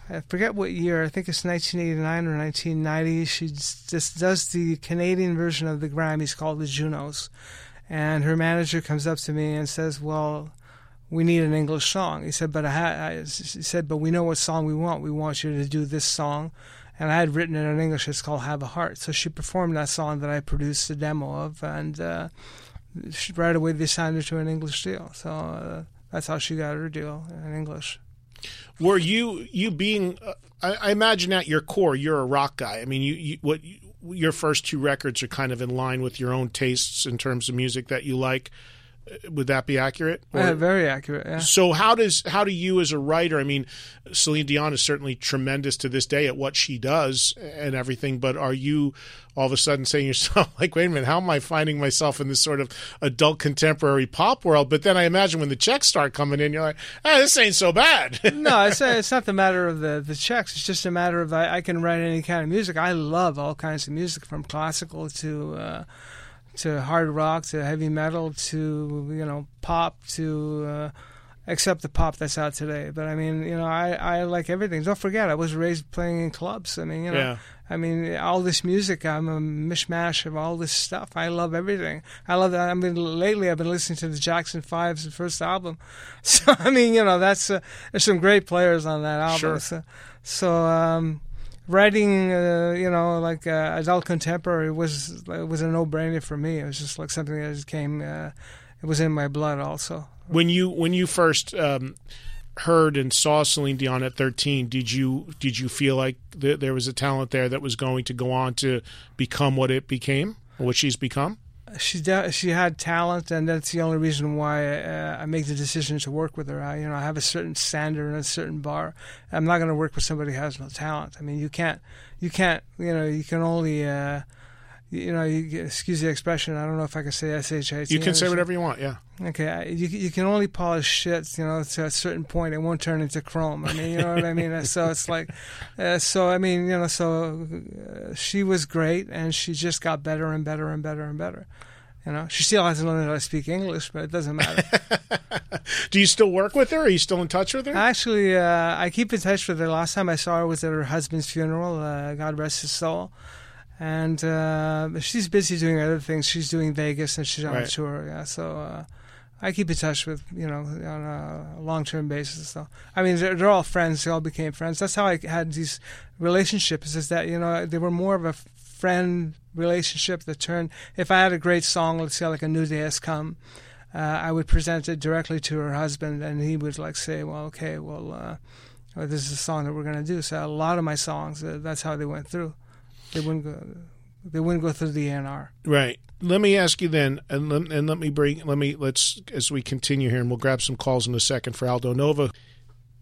I forget what year. I think it's 1989 or 1990. She just does the Canadian version of the Grammys called the Junos, and her manager comes up to me and says, "Well." we need an English song. He said, but I, had, I said, but we know what song we want. We want you to do this song. And I had written it in English. It's called Have a Heart. So she performed that song that I produced the demo of, and uh, right away they signed her to an English deal. So uh, that's how she got her deal in English. Were you you being? Uh, I, I, imagine at your core, you're a rock guy. I mean, you, you what your first two records are kind of in line with your own tastes in terms of music that you like would that be accurate? Or, yeah, very accurate. Yeah. So how does how do you as a writer? I mean, Celine Dion is certainly tremendous to this day at what she does and everything. But are you all of a sudden saying yourself <laughs> like, wait a minute, how am I finding myself in this sort of adult contemporary pop world? But then I imagine when the checks start coming in, you're like, hey, this ain't so bad. <laughs> no, it's it's not the matter of the the checks. It's just a matter of I, I, can write any kind of music. I love all kinds of music from classical to. Uh, to hard rock to heavy metal to you know pop to uh, except the pop that's out today. But I mean, you know, I, I like everything. Don't forget, I was raised playing in clubs. I mean, you know, yeah. I mean, all this music, I'm a mishmash of all this stuff. I love everything. I love that. I mean, lately I've been listening to the Jackson Five's first album. <laughs> So I mean, you know, that's uh, there's some great players on that album. Sure. So, so um, writing, uh, you know, like uh, adult contemporary was was a no brainer for me. It was just like something that just came. Uh, it was in my blood also. When you when you first um, heard and saw Celine Dion at thirteen, did you did you feel like th- there was a talent there that was going to go on to become what it became, what she's become? She de- she had talent, and that's the only reason why uh, I make the decision to work with her. I, you know, I have a certain standard and a certain bar. I'm not going to work with somebody who has no talent. I mean, you can't, you can't, you know, you can only, uh, you know, you, excuse the expression. I don't know if I can say shit. You can say whatever you want. Yeah. Okay, you you can only polish shit, you know, to a certain point. It won't turn into chrome. I mean, you know what I mean. <laughs> So it's like, uh, so I mean, you know, so uh, she was great, and she just got better and better and better and better. You know, she still hasn't learned how to speak English, but it doesn't matter. <laughs> Do you still work with her? Are you still in touch with her? Actually, uh, I keep in touch with her. Last time I saw her was at her husband's funeral. Uh, God rest his soul. And uh, she's busy doing other things. She's doing Vegas and she's on right. tour. Yeah, so uh, I keep in touch with you know on a long term basis. So I mean, they're, they're, all friends. They all became friends. That's how I had these relationships. Is that you know they were more of a friend relationship that turned. If I had a great song, let's say like a New Day Has Come, uh, I would present it directly to her husband, and he would like say, "Well, okay, well, uh, well this is a song that we're going to do." So a lot of my songs, uh, that's how they went through. They wouldn't go. They wouldn't go through the ANR. Right let me ask you then, and let, and let me bring, let me let's as we continue here, and we'll grab some calls in a second for Aldo Nova.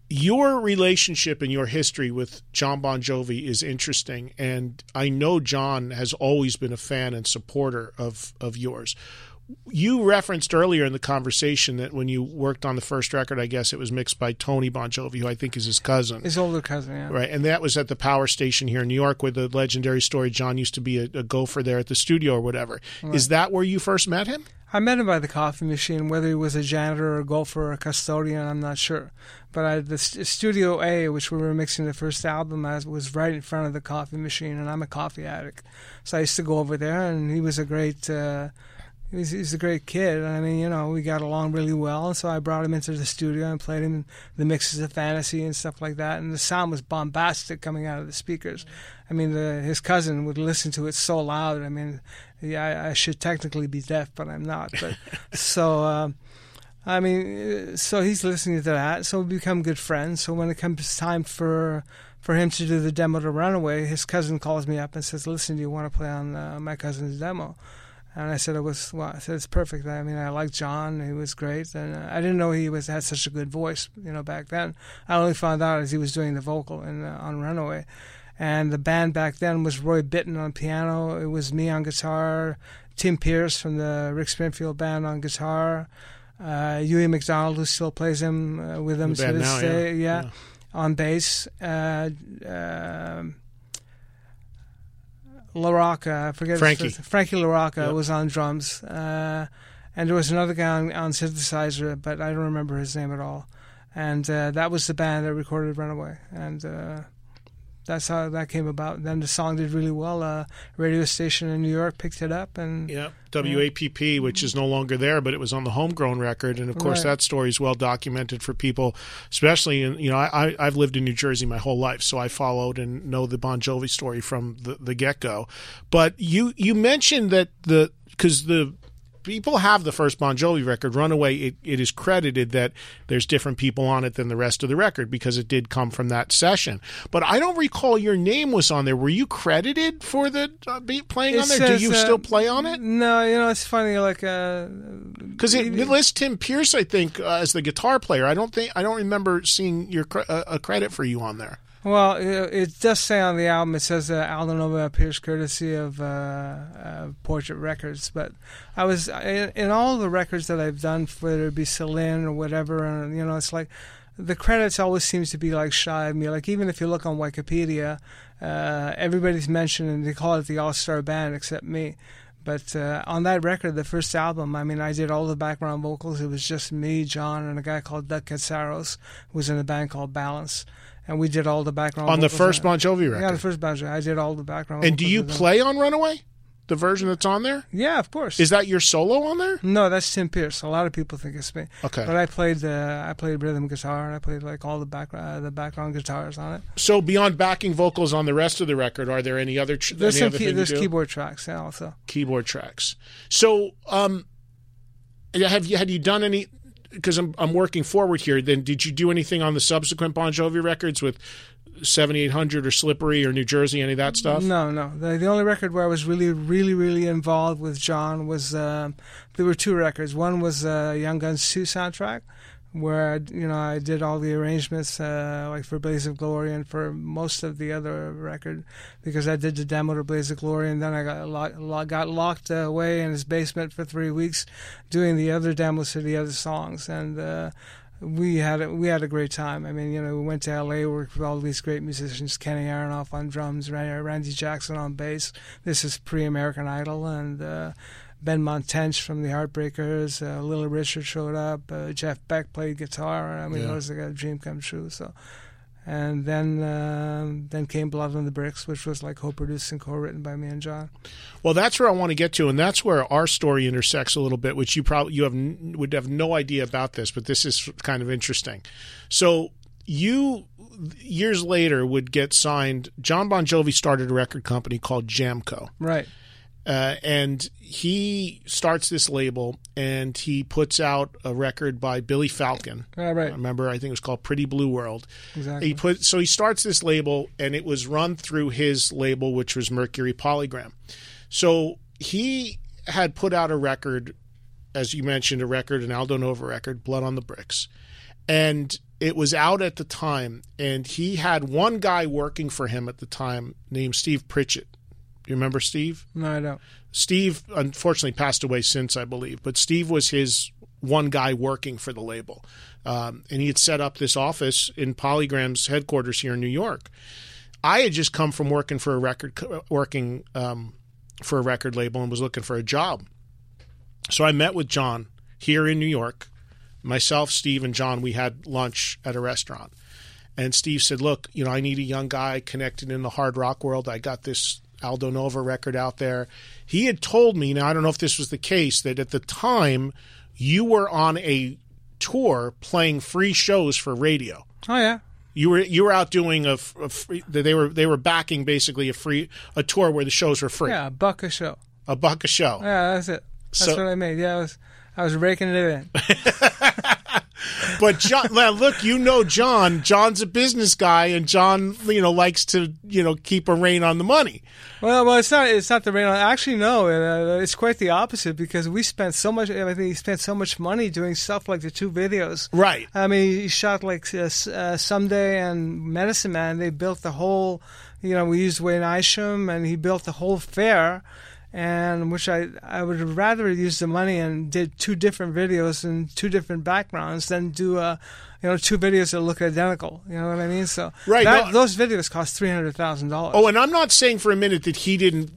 Your relationship and your history with Jon Bon Jovi is interesting, and I know Jon has always been a fan and supporter of of yours you referenced earlier in the conversation that when you worked on the first record, I guess it was mixed by Tony Bon Jovi, who I think is his cousin. His older cousin, yeah. Right. And that was at the power station here in New York where the legendary story Jon used to be a, a gopher there at the studio or whatever. Right. Is that where you first met him? I met him by the coffee machine. Whether he was a janitor or a gopher or a custodian, I'm not sure. But I, the Studio A, which we were mixing the first album I was right in front of the coffee machine, and I'm a coffee addict. So I used to go over there, and he was a great. Uh, he's, he's a great kid. I mean, you know, we got along really well. So I brought him into the studio and played him the mixes of fantasy and stuff like that. And the sound was bombastic coming out of the speakers. I mean, the, his cousin would listen to it so loud. I mean, yeah, I, I should technically be deaf, but I'm not. But <laughs> so. Um, I mean, so he's listening to that. So we become good friends. So when it comes time for for him to do the demo to Runaway, his cousin calls me up and says, "Listen, do you want to play on uh, my cousin's demo?" And I said it was well. I said it's perfect. I mean, I like Jon. He was great, and uh, I didn't know he was had such a good voice. You know, back then, I only found out as he was doing the vocal in uh, on Runaway. And the band back then was Roy Bittan on piano. It was me on guitar, Tim Pierce from the Rick Springfield band on guitar, uh, Huey McDonald, who still plays him uh, with him The to this now, day, yeah. yeah, on bass. Uh, um LaRocca, I forget his Frankie. Frankie LaRocca Yep. was on drums, uh, and there was another guy on, on synthesizer, but I don't remember his name at all. And uh, that was the band that recorded "Runaway," and uh, that's how that came about. Then the song did really well. A radio station in New York picked it up, and Yeah, WAPP, which is no longer there, but it was on the homegrown record, and of course Right. that story is well documented for people, especially in you know I, I I've lived in New Jersey my whole life, so I followed and know the Bon Jovi story from the, the get go. But you you mentioned that the because the people have the first Bon Jovi record, Runaway. It, it is credited that there's different people on it than the rest of the record because it did come from that session. But I don't recall your name was on there. Were you credited for the uh, playing It on there? Do you uh, still play on it? No, you know it's funny. Like uh, Because it, it lists Tim Pierce, I think, uh, as the guitar player. I don't think I don't remember seeing your uh, a credit for you on there. Well, it, does say on the album. It says uh, Aldo Nova appears courtesy of uh, uh, Portrait Records. But I was in, in all the records that I've done, whether it be Celine or whatever, and you know, it's like the credits always seems to be like shy of me. Like even if you look on Wikipedia, uh, everybody's mentioned and they call it the All Star Band except me. But uh, on that record, the first album, I mean, I did all the background vocals. It was just me, Jon, and a guy called Doug Katsaros, who was in a band called Balance. And we did all the background on the first. Bon Jovi record. Yeah, the first Bon Jovi. I did all the background. and do you play on Runaway? The version that's on there Yeah, of course. is that your solo on there? no, that's Tim Pierce. A lot of people think it's me. Okay. But I played the I played rhythm guitar and I played like all the background uh, the background guitars on it. So beyond backing vocals on the rest of the record, are there any other tr- There's any some other key, there's keyboard tracks yeah, also. keyboard tracks? So um, have you had you done any? Because I'm I'm working forward here. Then did you do anything on the subsequent Bon Jovi records with 7800 or Slippery or New Jersey? Any of that stuff? No, no. The, the only record where I was really, really, really involved with Jon was um, there were two records. One was uh, Young Guns 2 soundtrack, where you know I did all the arrangements, uh, like for Blaze of Glory and for most of the other record, because I did the demo to Blaze of Glory, and then I got got locked away in his basement for three weeks, doing the other demos to the other songs, and. Uh, we had a, we had a great time. I mean, you know, we went to L.A. worked with all these great musicians: Kenny Aronoff on drums, Randy Jackson on bass. This is pre-American Idol, and uh, Benmont Tench from the Heartbreakers. Uh, Little Richard showed up. Uh, Jeff Beck played guitar. I mean, Yeah. it was like a dream come true. So, and then um, then came Blood on the Bricks, which was like co-produced and co-written by me and Jon. Well, that's where I want to get to, and that's where our story intersects a little bit, which you probably you have n- would have no idea about this, but this is kind of interesting. So you years later would get signed. Jon Bon Jovi started a record company called Jambco, Right. Uh, and he starts this label, and he puts out a record by Billy Falcon. Right. right. I remember, I think it was called Pretty Blue World. Exactly. He put so he starts this label, and it was run through his label, which was Mercury Polygram. So he had put out a record, as you mentioned, a record, an Aldo Nova record, Blood on the Bricks, and it was out at the time. And he had one guy working for him at the time named Steve Pritchett. You remember Steve? no, I don't. Steve unfortunately passed away since, I believe, but Steve was his one guy working for the label. Um, and he had set up this office in Polygram's headquarters here in New York. I had just come from working for a record, working um, for a record label, and was looking for a job. So I met with Jon here in New York. Myself, Steve, and Jon, we had lunch at a restaurant. And Steve said, Look, you know, I need a young guy connected in the hard rock world. I got this Aldo Nova record out there. He had told me, now I don't know if this was the case, that at the time you were on a tour playing free shows for radio. Oh yeah. You were you were out doing a free, they were they were backing basically a free a tour where the shows were free, Yeah, a buck a show. a buck a show. Yeah, that's it. That's So- what I made. Yeah, I was I was raking it in. <laughs> But Jon, <laughs> look, you know Jon. Jon's a business guy, and Jon, you know, likes to you know keep a rein on the money. Well, well, it's not. It's not the rain. Actually, no. Uh, it's quite the opposite because we spent so much. I think he spent so much money doing stuff like the two videos. Right. I mean, he shot like uh, S- uh, Someday and Medicine Man. They built the whole. You know, we used Wayne Isham, and he built the whole fair. And which I I would rather use the money and did two different videos and two different backgrounds than do a you know two videos that look identical. You know what I mean? So Right, that, no- those videos cost three hundred thousand dollars. Oh, and I'm not saying for a minute that he didn't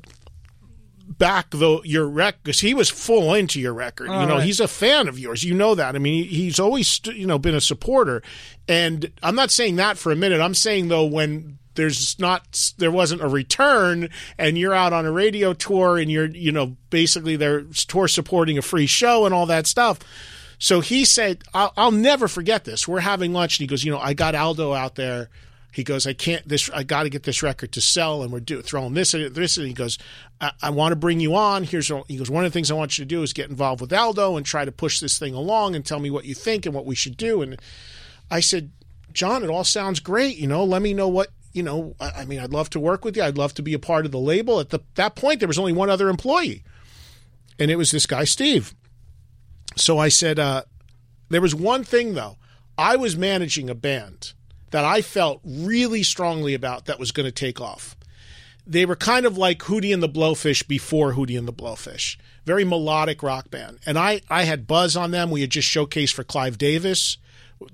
back the your record because he was full into your record. you know, right. he's a fan of yours. You know that. I mean, he- he's always st- you know been a supporter. And I'm not saying that for a minute. I'm saying though when there's not there wasn't a return and you're out on a radio tour and you're you know basically they're tour supporting a free show and all that stuff. So he said, I'll, I'll never forget this. We're having lunch, and he goes, you know, I got Aldo out there. He goes, I can't. This I got to get this record to sell, and we're do, throwing this and this. And he goes, I, I want to bring you on. Here's what, he goes. One of the things I want you to do is get involved with Aldo and try to push this thing along and tell me what you think and what we should do. And I said, Jon, it all sounds great. You know, let me know what you know. I, mean, I'd love to work with you. I'd love to be a part of the label. At the, that point, there was only one other employee, and it was this guy, Steve. So I said, uh, there was one thing though. I was managing a band that I felt really strongly about that was going to take off. They were kind of like Hootie and the Blowfish before Hootie and the Blowfish. Very melodic rock band. And I, I had buzz on them. We had just showcased for Clive Davis.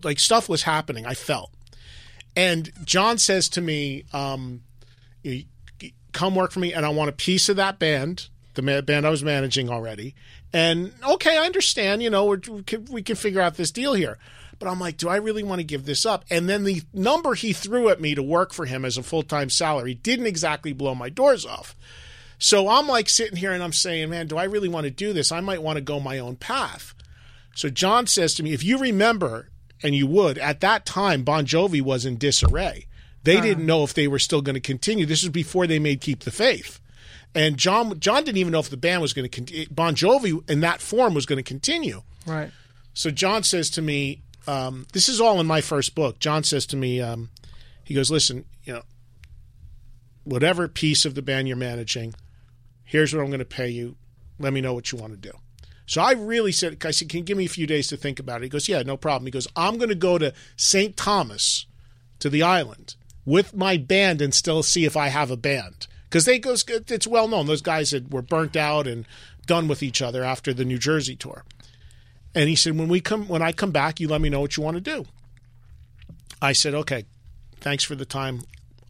Like stuff was happening, I felt. And Jon says to me, um, come work for me and I want a piece of that band, the band I was managing already. And okay, I understand, you know, we, can, we can figure out this deal here. But I'm like, do I really want to give this up? And then the number he threw at me to work for him as a full time salary didn't exactly blow my doors off. So I'm like sitting here and I'm saying, man, do I really want to do this? I might want to go my own path. So Jon says to me, if you remember, and you would, at that time, Bon Jovi was in disarray. They didn't know if they were still going to continue. This was before they made Keep the Faith. And Jon Jon didn't even know if the band was going to continue. Bon Jovi in that form was going to continue. right. So Jon says to me, um, this is all in my first book. Jon says to me, um, he goes, listen, you know, whatever piece of the band you're managing, here's what I'm going to pay you. Let me know what you want to do. So I really said, I said, can you give me a few days to think about it? He goes, yeah, no problem. He goes, I'm going to go to St. Thomas to the island with my band and still see if I have a band. Because they goes, it's well known. Those guys that were burnt out and done with each other after the New Jersey tour. And he said, when we come, when I come back, you let me know what you want to do. I said, okay, thanks for the time.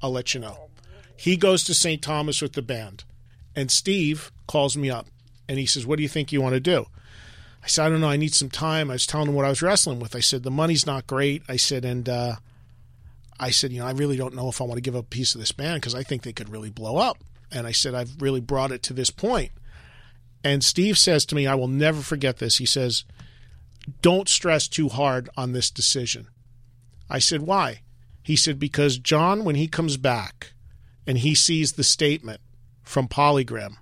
I'll let you know. He goes to St. Thomas with the band, and Steve calls me up and he says, "What do you think you want to do?" I said, "I don't know. I need some time." I was telling him what I was wrestling with. I said, "The money's not great." I said, and uh, I said, you know, I really don't know if I want to give up a piece of this band because I think they could really blow up. And I said, I've really brought it to this point. And Steve says to me, I will never forget this. He says, Don't stress too hard on this decision. I said, Why? He said, Because Jon, when he comes back and he sees the statement from Polygram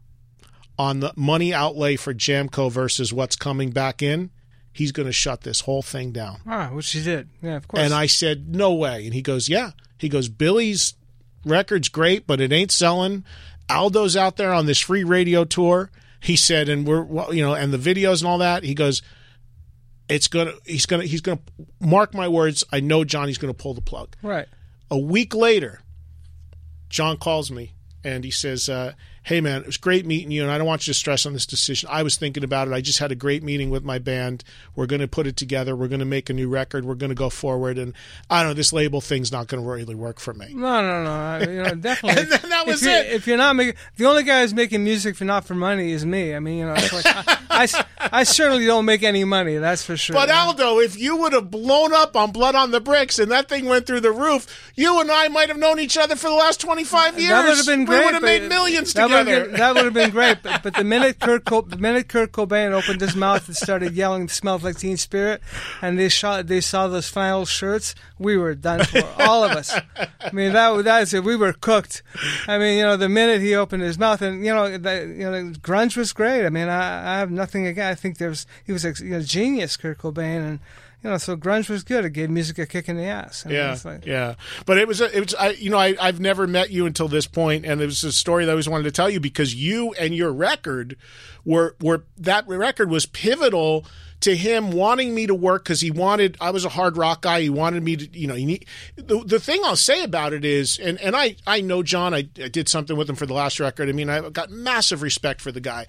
on the money outlay for Jambco versus what's coming back in, he's going to shut this whole thing down. Ah, which he did. Yeah, of course. And I said, No way. And he goes, Yeah. He goes, Billy's record's great, but it ain't selling. Aldo's out there on this free radio tour. He said, and we're, you know, and the videos and all that. He goes, it's gonna, he's gonna, he's gonna mark my words. I know Johnny's gonna pull the plug. right. A week later, Jon calls me and he says, uh, Hey man, it was great meeting you, and I don't want you to stress on this decision. I was thinking about it. I just had a great meeting with my band. We're going to put it together. We're going to make a new record. We're going to go forward. And I don't know, this label thing's not going to really work for me. No, no, no. You know, <laughs> definitely. And then that was if it. If you're not making, the only guy who's making music for not for money is me. I mean, you know, it's like, I, I I certainly don't make any money. That's for sure. But Aldo, if you would have blown up on Blood on the Bricks and that thing went through the roof, you and I might have known each other for the last 25 years. That would have been great. We would have made millions that would have together. Been- that would have been great. But, but the minute Kurt, Co- the minute Kurt Cobain opened his mouth and started yelling, "Smells like Teen Spirit," and they saw they saw those flannel shirts, we were done for. All of us. I mean, that that's it. We were cooked. I mean, you know, the minute he opened his mouth, and you know, the, you know, grunge was great. I mean, I, I have nothing against. I think there was he was a you know, genius, Kurt Cobain, and you know, so grunge was good. It gave music a kick in the ass. I mean, Yeah, like- yeah. But it was, a, it was. I, you know, I, I've never met you until this point, and it was a story that I always wanted to tell you because you and your record were were that record was pivotal to him wanting me to work because he wanted I was a hard rock guy. He wanted me to, you know, need, the the thing I'll say about it is, and and I I know Jon. I, I did something with him for the last record. I mean, I've got massive respect for the guy.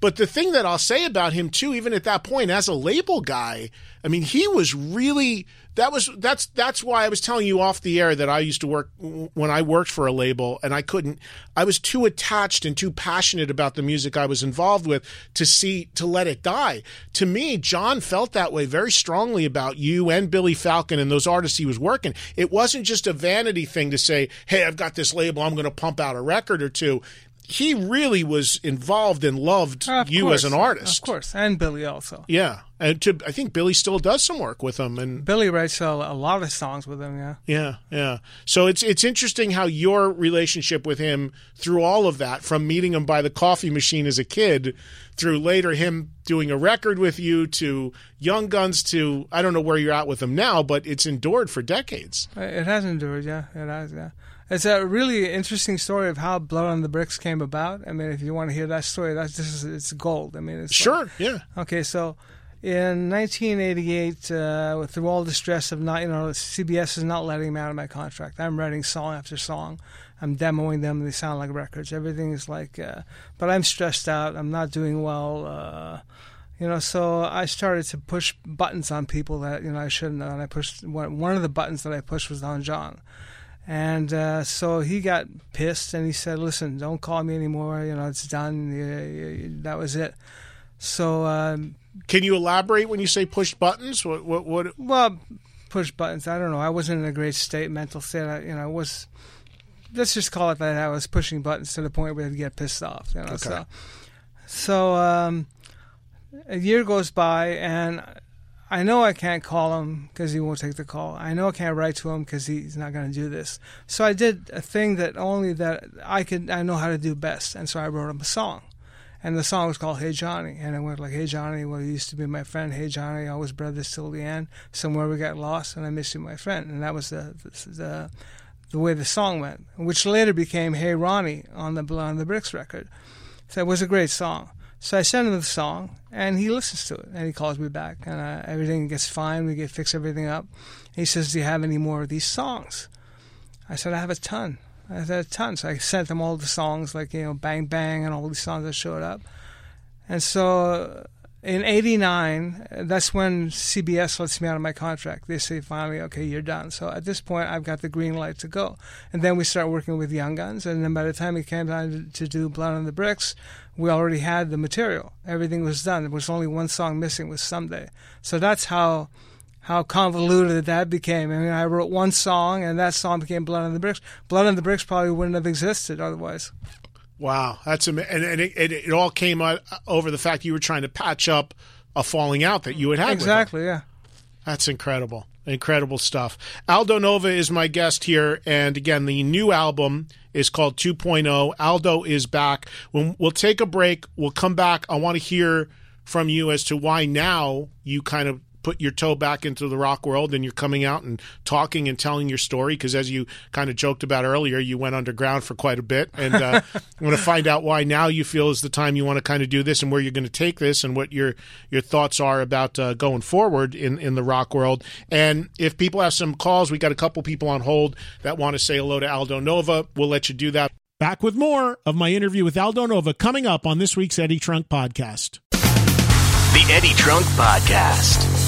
But the thing that I'll say about him too, even at that point, as a label guy, I mean, he was really that was that's that's why I was telling you off the air that I used to work when I worked for a label and I couldn't I was too attached and too passionate about the music I was involved with to see to let it die. To me, Jon felt that way very strongly about you and Billy Falcon and those artists he was working. It wasn't just a vanity thing to say, "Hey, I've got this label, I'm going to pump out a record or two he really was involved and loved Of you course, as an artist. Of course, and Billy also. Yeah, and to I think Billy still does some work with him, and Billy writes a, a lot of songs with him. Yeah. yeah, yeah. So it's it's interesting how your relationship with him through all of that, from meeting him by the coffee machine as a kid, through later him doing a record with you, to Young Guns, to I don't know where you're at with him now, but it's endured for decades. Uh, it has endured, yeah. It has, yeah. It's a really interesting story of how Blood on the Bricks came about. I mean, if you want to hear that story, that's just it's gold. I mean, it's Sure, like- yeah. okay, so in 1988, uh, through all the stress of not, you know, CBS is not letting me out of my contract. I'm writing song after song. I'm demoing them. They sound like records. Everything is like, uh, but I'm stressed out. I'm not doing well. Uh, you know, so I started to push buttons on people that you know I shouldn't have. And I pushed one, one of the buttons that I pushed was on Jon, and uh, so he got pissed and he said, "Listen, don't call me anymore. You know, it's done. That was it." So, um, Can you elaborate when you say push buttons? What what what? well, push buttons. I don't know. I wasn't in a great state, mental state. I, you know, I was. Let's just call it that. I was pushing buttons to the point where I'd get pissed off. You know, Okay. so so um, a year goes by and. I know I can't call him because he won't take the call. I know I can't write to him because he's not going to do this. So I did a thing that only that I could I know how to do best, and so I wrote him a song, and the song was called "Hey Johnny," and I went like, "Hey Johnny, well you used to be my friend. Hey Johnny, I was brothers till the end. Somewhere we got lost, and I miss you, my friend." And that was the the the, the way the song went, which later became "Hey Ronnie" on the on the Bricks record. So it was a great song. So I send him the song, and he listens to it, and he calls me back, and uh, everything gets fine. We get fix everything up. He says, "Do you have any more of these songs?" I said, "I have a ton. I have a ton." So I sent him all the songs, like you know, "Bang Bang" and all these songs that showed up. And so in '89, that's when CBS lets me out of my contract. They say finally, "Okay, you're done." So at this point, I've got the green light to go. And then we start working with Young Guns, and then by the time it came time to do Blood on the Bricks, we already had the material. Everything was done. There was only one song missing was Someday. So that's how how convoluted that became. I mean, I wrote one song, and that song became Blood on the Bricks. Blood on the Bricks probably wouldn't have existed otherwise. Wow, that's ama- and, and it, it, it all came out uh, over the fact you were trying to patch up a falling out that you had had. Exactly, yeah. That's incredible. Incredible stuff. Aldo Nova is my guest here. And again, the new album is called 2.0. Aldo is back. When we'll take a break, we'll come back. I want to hear from you as to why now you kind of put your toe back into the rock world and you're coming out and talking and telling your story because as you kind of joked about earlier you went underground for quite a bit. And uh, i want to find out why now you feel is the time you want to kind of do this and where you're going to take this and what your your thoughts are about uh, going forward in in the rock world. And if people have some calls we got a couple people on hold that want to say hello to aldo nova. We'll let you do that. Back with more of my interview with aldo nova coming up on this week's eddie trunk podcast. The Eddie Trunk Podcast.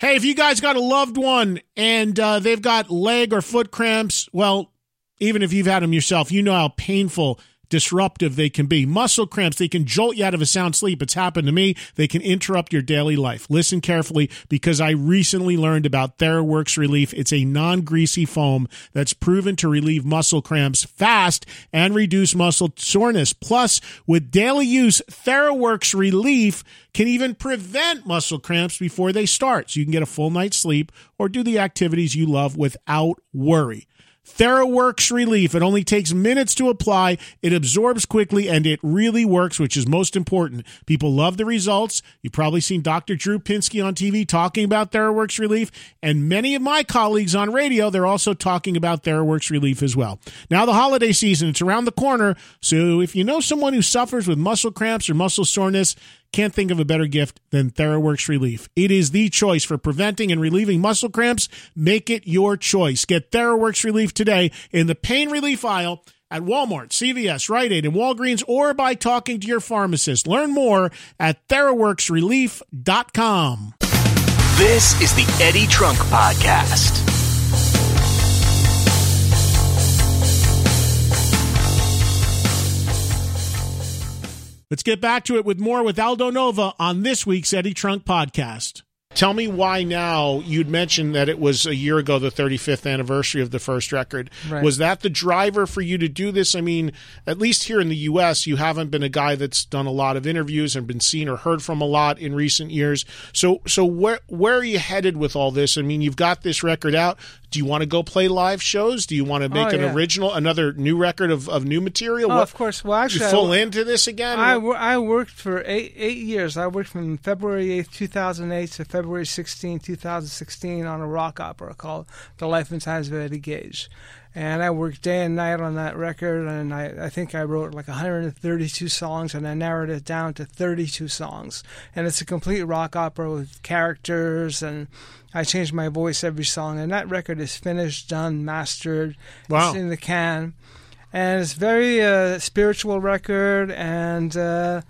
Hey, if you guys got a loved one and uh, they've got leg or foot cramps, well, even if you've had them yourself, you know how painful, disruptive they can be. Muscle cramps, they can jolt you out of a sound sleep. It's happened to me. They can interrupt your daily life. Listen carefully because I recently learned about TheraWorks Relief. It's a non greasy foam that's proven to relieve muscle cramps fast and reduce muscle soreness. Plus, with daily use, TheraWorks Relief can even prevent muscle cramps before they start. So you can get a full night's sleep or do the activities you love without worry. TheraWorks Relief. It only takes minutes to apply. It absorbs quickly and it really works, which is most important. People love the results. You've probably seen Dr. Drew Pinsky on TV talking about TheraWorks Relief and many of my colleagues on radio, they're also talking about TheraWorks Relief as well. Now the holiday season, it's around the corner. So if you know someone who suffers with muscle cramps or muscle soreness, can't think of a better gift than TheraWorks Relief. It is the choice for preventing and relieving muscle cramps. Make it your choice. Get TheraWorks Relief today in the pain relief aisle at Walmart, CVS, Rite Aid, and Walgreens, or by talking to your pharmacist. Learn more at TheraWorksRelief.com. This is the Eddie Trunk Podcast. Let's get back to it with more with Aldo Nova on this week's Eddie Trunk podcast. Tell me why now you'd mentioned that it was a year ago, the 35th anniversary of the first record. Right. Was that the driver for you to do this? I mean, at least here in the U.S., you haven't been a guy that's done a lot of interviews and been seen or heard from a lot in recent years. So, so where where are you headed with all this? I mean, you've got this record out. Do you want to go play live shows? Do you want to make Oh, an yeah. original, another new record of, of new material? Oh, What- of course. Well, you actually, full I, into this again? I, I worked for eight eight years. I worked from February eighth, two thousand eight, to February 16, two thousand sixteen, on a rock opera called "The Life and Times of Eddie Gage." And I worked day and night on that record, and I, I think I wrote like 132 songs, and I narrowed it down to 32 songs. And it's a complete rock opera with characters, and I changed my voice every song. And that record is finished, done, mastered. Wow. It's in the can and it's very uh, spiritual record and uh,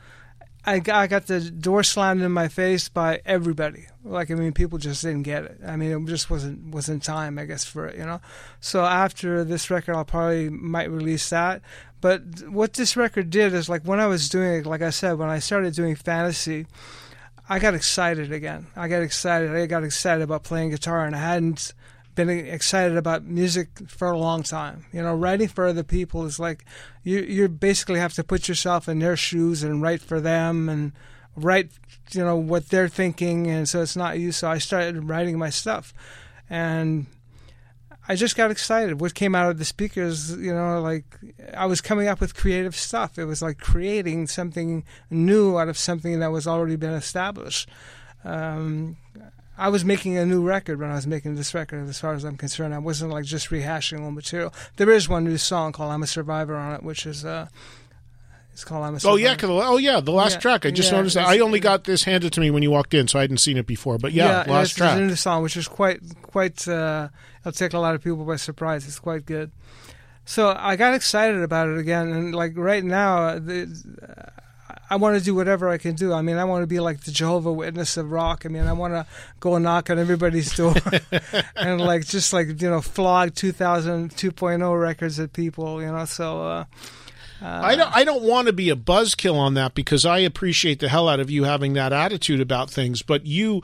I, got, I got the door slammed in my face by everybody like i mean people just didn't get it i mean it just wasn't wasn't time i guess for it you know so after this record i'll probably might release that but what this record did is like when i was doing it like i said when i started doing fantasy I got excited again. I got excited. I got excited about playing guitar, and I hadn't been excited about music for a long time. You know, writing for other people is like you you basically have to put yourself in their shoes and write for them and write you know what they're thinking, and so it's not you. So I started writing my stuff, and I just got excited. What came out of the speakers, you know, like I was coming up with creative stuff. It was like creating something new out of something that was already been established. Um, I was making a new record when I was making this record, as far as I'm concerned. I wasn't like just rehashing old material. There is one new song called "I'm a Survivor" on it, which is uh, it's called "I'm a Oh yeah, oh yeah, the last Yeah, track. I just yeah, noticed that. I only got this handed to me when you walked in, so I hadn't seen it before. But yeah, it's, last it's track. a new song, which is quite quite. Uh, it'll take a lot of people by surprise. It's quite good. So I got excited about it again, and like right now, the, I want to do whatever I can do. I mean, I want to be like the Jehovah Witness of rock. I mean, I want to go knock on everybody's door <laughs> and like just like you know flog 2000 2.0 records at people. You know, so. Uh, I don't. I don't want to be a buzzkill on that because I appreciate the hell out of you having that attitude about things. But you,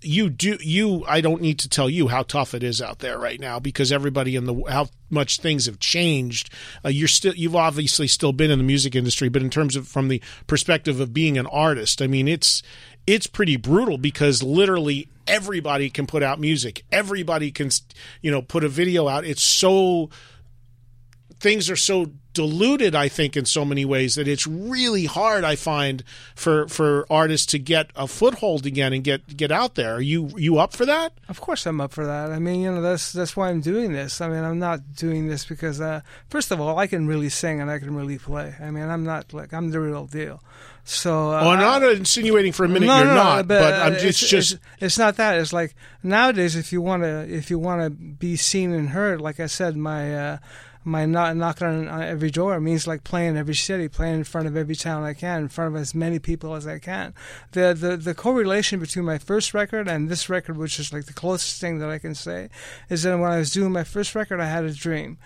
you do. You. I don't need to tell you how tough it is out there right now because everybody in the how much things have changed. Uh, you're still. You've obviously still been in the music industry, but in terms of from the perspective of being an artist, I mean, it's it's pretty brutal because literally everybody can put out music. Everybody can, you know, put a video out. It's so things are so diluted i think in so many ways that it's really hard i find for for artists to get a foothold again and get get out there are you you up for that Of course, I'm up for that. I mean, you know, that's that's why I'm doing this. I mean, I'm not doing this because, uh, first of all, I can really sing and I can really play. I mean, I'm not like I'm the real deal. So, uh, oh i'm not insinuating for a minute no, you're no, not but, uh, i'm it's, just just it's, it's not that. It's like nowadays, if you want to, if you want to be seen and heard, like I said, my uh, my not knocking on on every door means like playing every city, playing in front of every town I can, in front of as many people as I can. The the the correlation between my first record and this record, which is like the closest thing that I can say, is that when I was doing my first record, I had a dream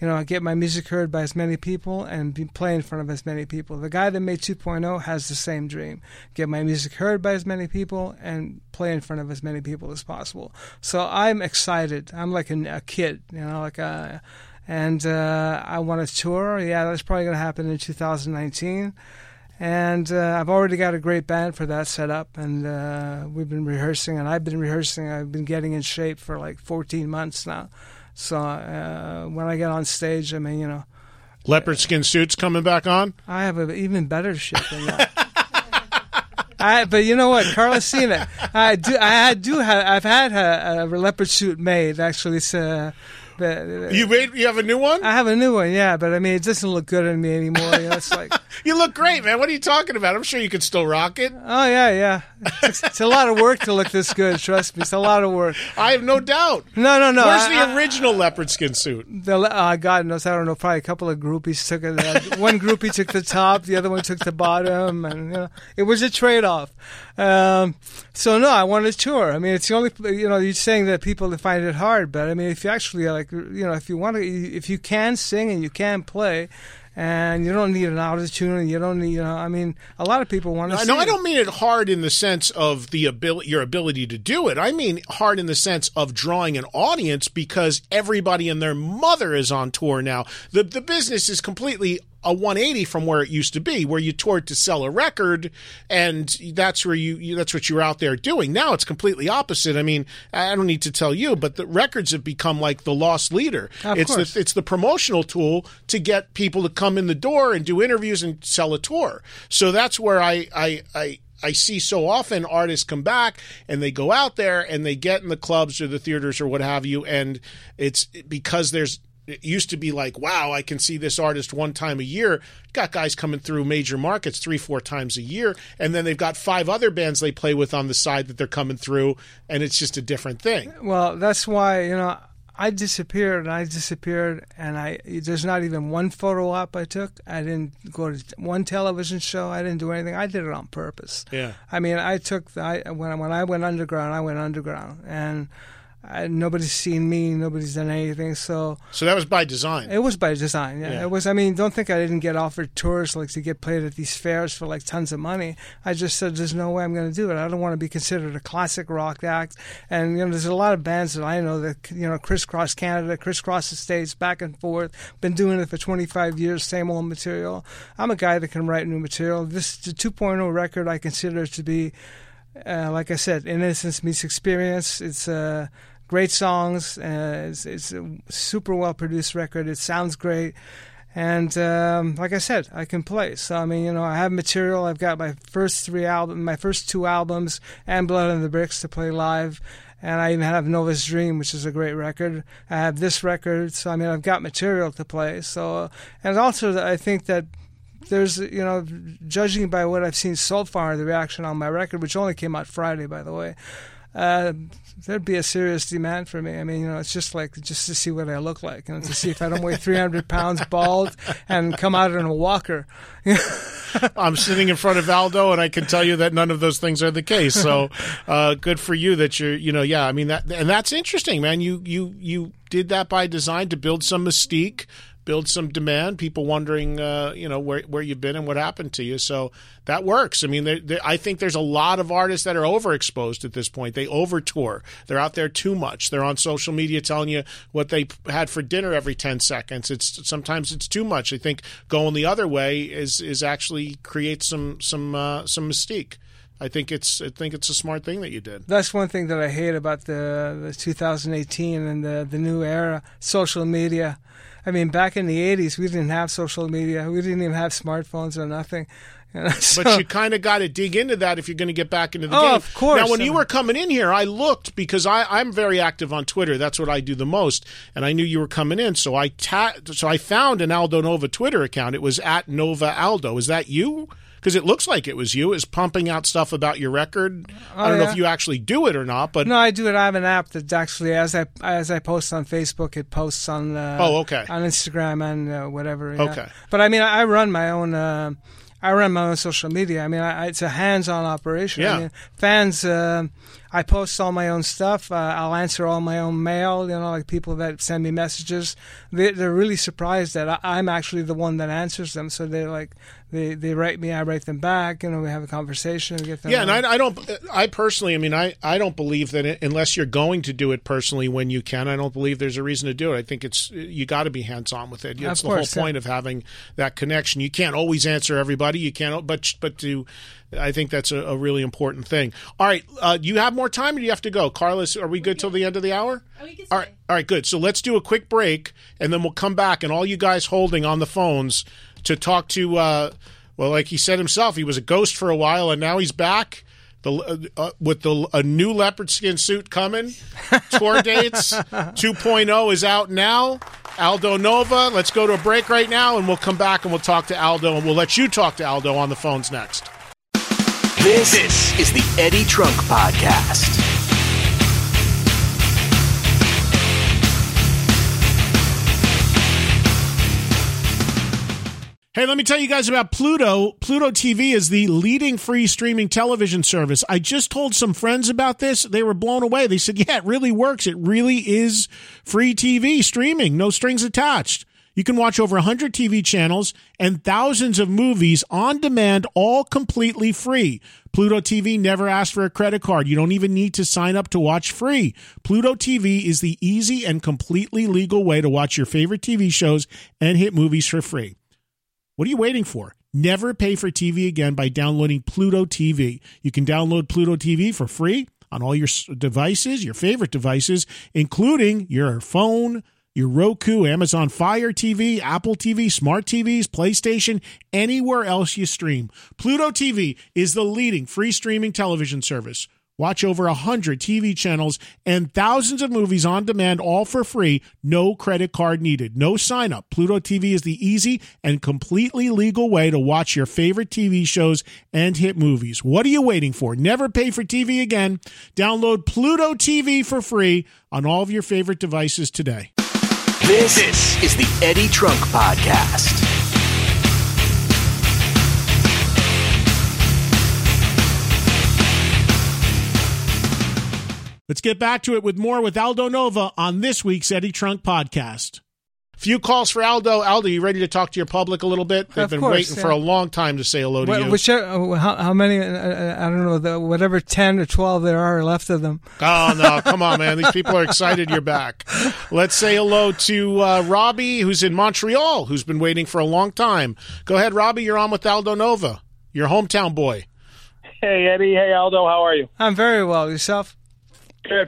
you know, I get my music heard by as many people and be play in front of as many people. The guy that made 2.0 has the same dream: get my music heard by as many people and play in front of as many people as possible. So I'm excited. I'm like a, a kid, you know, like a, and uh, I want to tour. Yeah, that's probably going to happen in 2019. And uh, I've already got a great band for that set up, and uh, we've been rehearsing, and I've been rehearsing. I've been getting in shape for like 14 months now. So uh, when I get on stage, I mean, you know, Leopard skin suits coming back on. I have an even better shit than that. <laughs> I, but you know what, Carlos Cena, I do, I do have, I've had a, a leopard suit made. Actually, it's, uh, but, You made you have a new one. I have a new one, yeah, but I mean, it doesn't look good on me anymore. You know, it's like, <laughs> You look great, man. What are you talking about? I'm sure you can still rock it. oh yeah, yeah. It's, it's a lot of work to look this good. Trust me, it's a lot of work. I have no doubt. No, no, no. Where's I- the I- original leopard skin suit? The uh, God knows, I don't know. Probably a couple of groupies took it. Uh, one groupie took the top, the other one took the bottom, and you know, it was a trade-off. Um, so no, I want to tour. I mean, it's the only. You know, you're saying that people find it hard, but I mean, if you actually like, you know, if you want to, if you can sing and you can play. And you don't need an autotune, and you don't need, you know. I mean, a lot of people want to. No, I don't mean it hard in the sense of the ability, your ability to do it. I mean hard in the sense of drawing an audience because everybody and their mother is on tour now. The the business is completely a 180 from where it used to be, where you toured to sell a record, and that's where you, you that's what you're out there doing. Now it's completely opposite. I mean, I don't need to tell you, but the records have become like the lost leader. Of it's course. the it's the promotional tool to get people to come in the door and do interviews and sell a tour. So that's where I I I. I see so often artists come back and they go out there and they get in the clubs or the theaters or what have you, and it's because there's it used to be like, wow, I can see this artist one time a year. Got guys coming through major markets three, four times a year, and then they've got five other bands they play with on the side that they're coming through, and it's just a different thing. Well, that's why you know I disappeared and I disappeared and I there's not even one photo op I took. I didn't go to one television show. I didn't do anything. I did it on purpose. Yeah. I mean, I took the, I when when I went underground, I went underground and. I, nobody's seen me. Nobody's done anything. So So that was by design. it was by design. Yeah. Yeah. It was. I mean, don't think I didn't get offered tours like to get played at these fairs for like tons of money. I just said, "There's no way I'm going to do it. I don't want to be considered a classic rock act." And you know, there's a lot of bands that I know that you know crisscross Canada, crisscross the states, back and forth. Been doing it for 25 years, same old material. I'm a guy that can write new material. This the 2.0 record I consider to be uh, like I said, Innocence meets Experience. It's uh, great songs. Uh, it's, it's a super well produced record. It sounds great. And um, like I said, I can play. So I mean, you know, I have material. I've got my first three albums, my first two albums, and Blood on the Bricks to play live. And I even have Nova's Dream, which is a great record. I have this record. So I mean, I've got material to play. So and also, I think that there's you know judging by what I've seen so far the reaction on my record which only came out Friday by the way uh, there'd be a serious demand for me I mean you know it's just like just to see what I look like and to see if I don't weigh 300 pounds bald and come out in a walker <laughs> I'm sitting in front of Aldo, and I can tell you that none of those things are the case. So, <laughs> uh, good for you that you're, you know, yeah. I mean that, and that's interesting, man. You you you did that by design to build some mystique, build some demand. People wondering, uh, you know, where where you've been and what happened to you. So that works. I mean, there there- I think there's a lot of artists that are overexposed at this point. They over tour. They're out there too much. They're on social media telling you what they had for dinner every ten seconds. It's sometimes it's too much. I think going the other way is is actually creates some some uh, some mystique. I think it's I think it's a smart thing that you did. that's one thing that I hate about the, the 2018 and the the new era social media I mean back in the 80s we didn't have social media we didn't even have smartphones or nothing <laughs> You know, so- But you kind of got to dig into that if you're going to get back into the Oh, game. of course. Now, when you were coming in here, I looked because I, I'm very active on Twitter. That's what I do the most, and I knew you were coming in, so I ta- so I found an Aldo Nova Twitter account. It was at Nova Aldo. Is that you? Because it looks like it was you. Is pumping out stuff about your record. I don't know Oh, if you actually do it or not, but No, I do it. I have an app that actually, as I as I post on Facebook, it posts on uh, Oh, okay. on Instagram and uh, whatever. yeah. Okay. But I mean, I run my own. Uh, I run my own social media. I mean, I, it's a hands-on operation. Yeah. I mean, fans. Uh, I post all my own stuff. Uh, I'll answer all my own mail. You know, like people that send me messages, they, they're really surprised that I, I'm actually the one that answers them. So they're like, they they write me, I write them back. You know, we have a conversation. Get them yeah, and I, I don't. I personally, I mean, I I don't believe that it, unless you're going to do it personally when you can, I don't believe there's a reason to do it. I think it's you got to be hands on with it. That's the course, whole point yeah. of having that connection. You can't always answer everybody. You can't, but but to. I think that's a, a really important thing. All right, uh, you have more time, or do you have to go, Carlos? Are we good till the end of the hour? Oh, you can all right, all right, good. So let's do a quick break, and then we'll come back, and all you guys holding on the phones to talk to. Uh, well, like he said himself, he was a ghost for a while, and now he's back. The, uh, uh, with the a new leopard skin suit coming, <laughs> tour dates 2.0 is out now. Aldo Nova. Let's go to a break right now, and we'll come back and we'll talk to Aldo, and we'll let you talk to Aldo on the phones next. This, is the Eddie Trunk Podcast. Hey, let me tell you guys about Pluto. Pluto TV is the leading free streaming television service. I just told some friends about this. They were blown away. They said, yeah, it really works. It really is free TV streaming, no strings attached. You can watch over 100 TV channels and thousands of movies on demand, all completely free. Pluto TV never asks for a credit card. You don't even need to sign up to watch free. Pluto TV is the easy and completely legal way to watch your favorite TV shows and hit movies for free. What are you waiting for? Never pay for TV again by downloading Pluto TV. You can download Pluto TV for free on all your devices, your favorite devices, including your phone, your Roku, Amazon Fire TV, Apple TV, smart TVs, PlayStation, anywhere else you stream. Pluto TV is the leading free streaming television service. Watch over 100 TV channels and thousands of movies on demand, all for free. No credit card needed. No sign up. Pluto TV is the easy and completely legal way to watch your favorite TV shows and hit movies. What are you waiting for? Never pay for TV again. Download Pluto TV for free on all of your favorite devices today. This, is the Eddie Trunk Podcast. Let's get back to it with more with Aldo Nova on this week's Eddie Trunk podcast. Few calls for Aldo. Aldo, you ready to talk to your public a little bit? They've Of been course, waiting for a long time to say hello to Wh- you. Whichever, uh, how, how many? Uh, uh, I don't know. The, whatever ten or twelve there are left of them. Oh no, come on, man! These people are excited you're back. Let's say hello to uh, Robbie, who's in Montreal, who's been waiting for a long time. Go ahead, Robbie. You're on with Aldo Nova, your hometown boy. Hey, Eddie. Hey, Aldo. How are you? I'm very well. Yourself?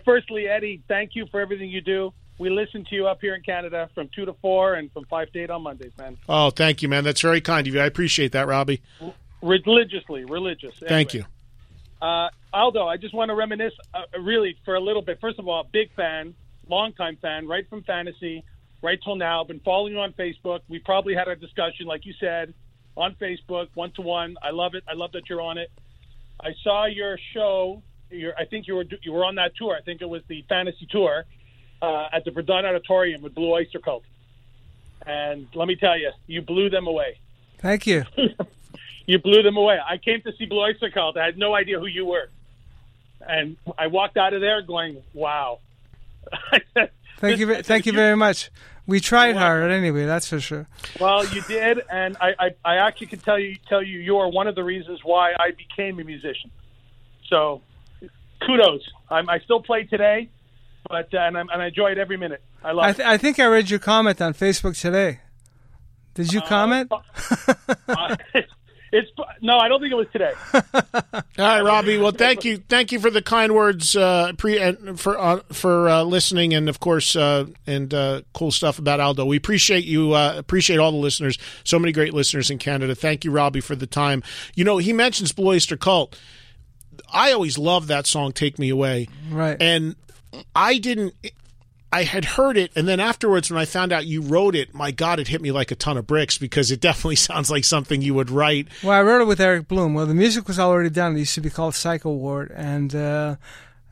Firstly, Eddie, thank you for everything you do. We listen to you up here in Canada from 2 to 4 and from 5 to 8 on Mondays, man. Oh, thank you, man. That's very kind of you. I appreciate that, Robbie. Religiously, religious. Thank you. Uh, Aldo, I just want to reminisce uh, really for a little bit. First of all, big fan, longtime fan, right from fantasy, right till now. Been following you on Facebook. We probably had a discussion, like you said, on Facebook, one to one. I love it. I love that you're on it. I saw your show. Your, I think you were you were on that tour. I think it was the fantasy tour uh, at the Verdun Auditorium with Blue Oyster Cult. And let me tell you, you blew them away. Thank you. <laughs> You blew them away. I came to see Blue Oyster Cult. I had no idea who you were, and I walked out of there going, "Wow." <laughs> Thank you. Thank you very much. We tried hard anyway. That's for sure. Well, you did, and I, I, I actually can tell you, tell you, you are one of the reasons why I became a musician. So, kudos. I'm, I still play today, but uh, and, I'm, and I enjoy it every minute. I love I, it. th- I think I read your comment on Facebook today. Did you comment? Uh, <laughs> <laughs> it's no, I don't think it was today. <laughs> All right, Robbie. Well, thank you, thank you for the kind words, uh, pre and for uh, for uh, listening, and of course, uh, and uh, cool stuff about Aldo. We appreciate you. Uh, appreciate all the listeners. So many great listeners in Canada. Thank you, Robbie, for the time. You know, he mentions Blue Oyster Cult. I always loved that song, "Take Me Away," Right. and I didn't. I had heard it, and then afterwards, when I found out you wrote it, my God, it hit me like a ton of bricks because it <laughs> definitely sounds like something you would write. Well, I wrote it with Eric Bloom. Well, the music was already done. It used to be called Psycho Ward, and uh,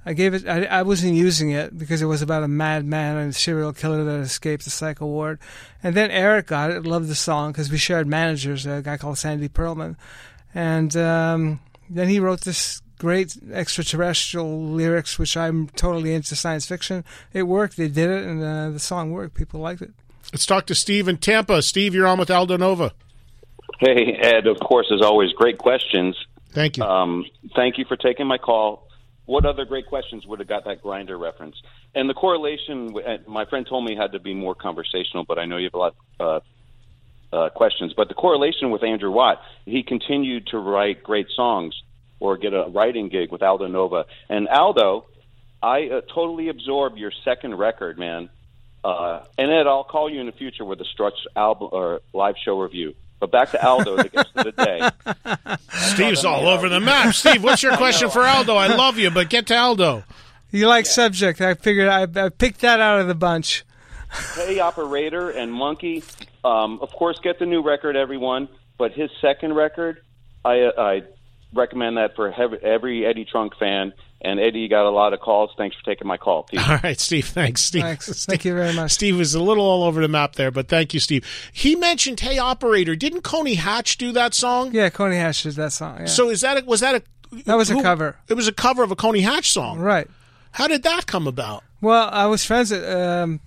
I gave it. I, I wasn't using it because it was about a madman and a serial killer that escaped the Psycho Ward. And then Eric got it, loved the song because we shared managers, a guy called Sandy Pearlman, and um, then he wrote this great extraterrestrial lyrics, which I'm totally into science fiction. It worked. They did it, and uh, the song worked. People liked it. Let's talk to Steve in Tampa. Steve, you're on with Aldo Nova. Hey, Ed, of course, as always, great questions. Thank you. Um, thank you for taking my call. What other great questions would have got that grinder reference? And the correlation, uh, my friend told me it had to be more conversational, but I know you have a lot of uh, uh, questions. But the correlation with Andrew Watt, he continued to write great songs or get a writing gig with Aldo Nova. And Aldo, I uh, totally absorb your second record, man. Uh, and Ed, I'll call you in the future with a Struts album or live show review. But back to Aldo, the guest of the day. <laughs> Steve's all over the map. Steve, what's your <laughs> question for Aldo? I love you, but get to Aldo. You like subject? I figured I, I picked that out of the bunch. Hey, operator and Monkey. Um, of course, get the new record, everyone. But his second record, I, I recommend that for every Eddie Trunk fan. And Eddie, you got a lot of calls. Thanks for taking my call. Peace. <laughs> All right, Steve. Thanks, Steve. Thanks. Steve, Thank you very much. Steve was a little all over the map there, but thank you, Steve. He mentioned "Hey Operator." Didn't Coney Hatch do that song? Yeah, Coney Hatch did that song. Yeah. So is that a, was that a that was who, a cover? It was a cover of a Coney Hatch song, right? How did that come about? Well, I was friends with. Um,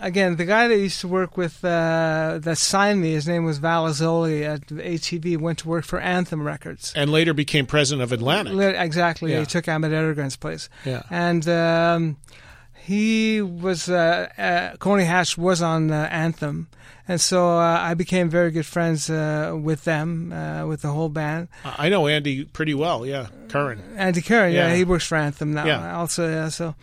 again, the guy that used to work with uh, that signed me, his name was Val Azzoli at ATV, went to work for Anthem Records. And later became president of Atlantic. Exactly. Yeah. He took Ahmet Ertegun's place. Yeah. And um, he was, uh, uh, Coney Hatch was on uh, Anthem. And so uh, I became very good friends uh, with them, uh, with the whole band. I know Andy pretty well, yeah. Curran. Andy Curran, yeah, Yeah. he works for Anthem now. Yeah. Also, yeah, so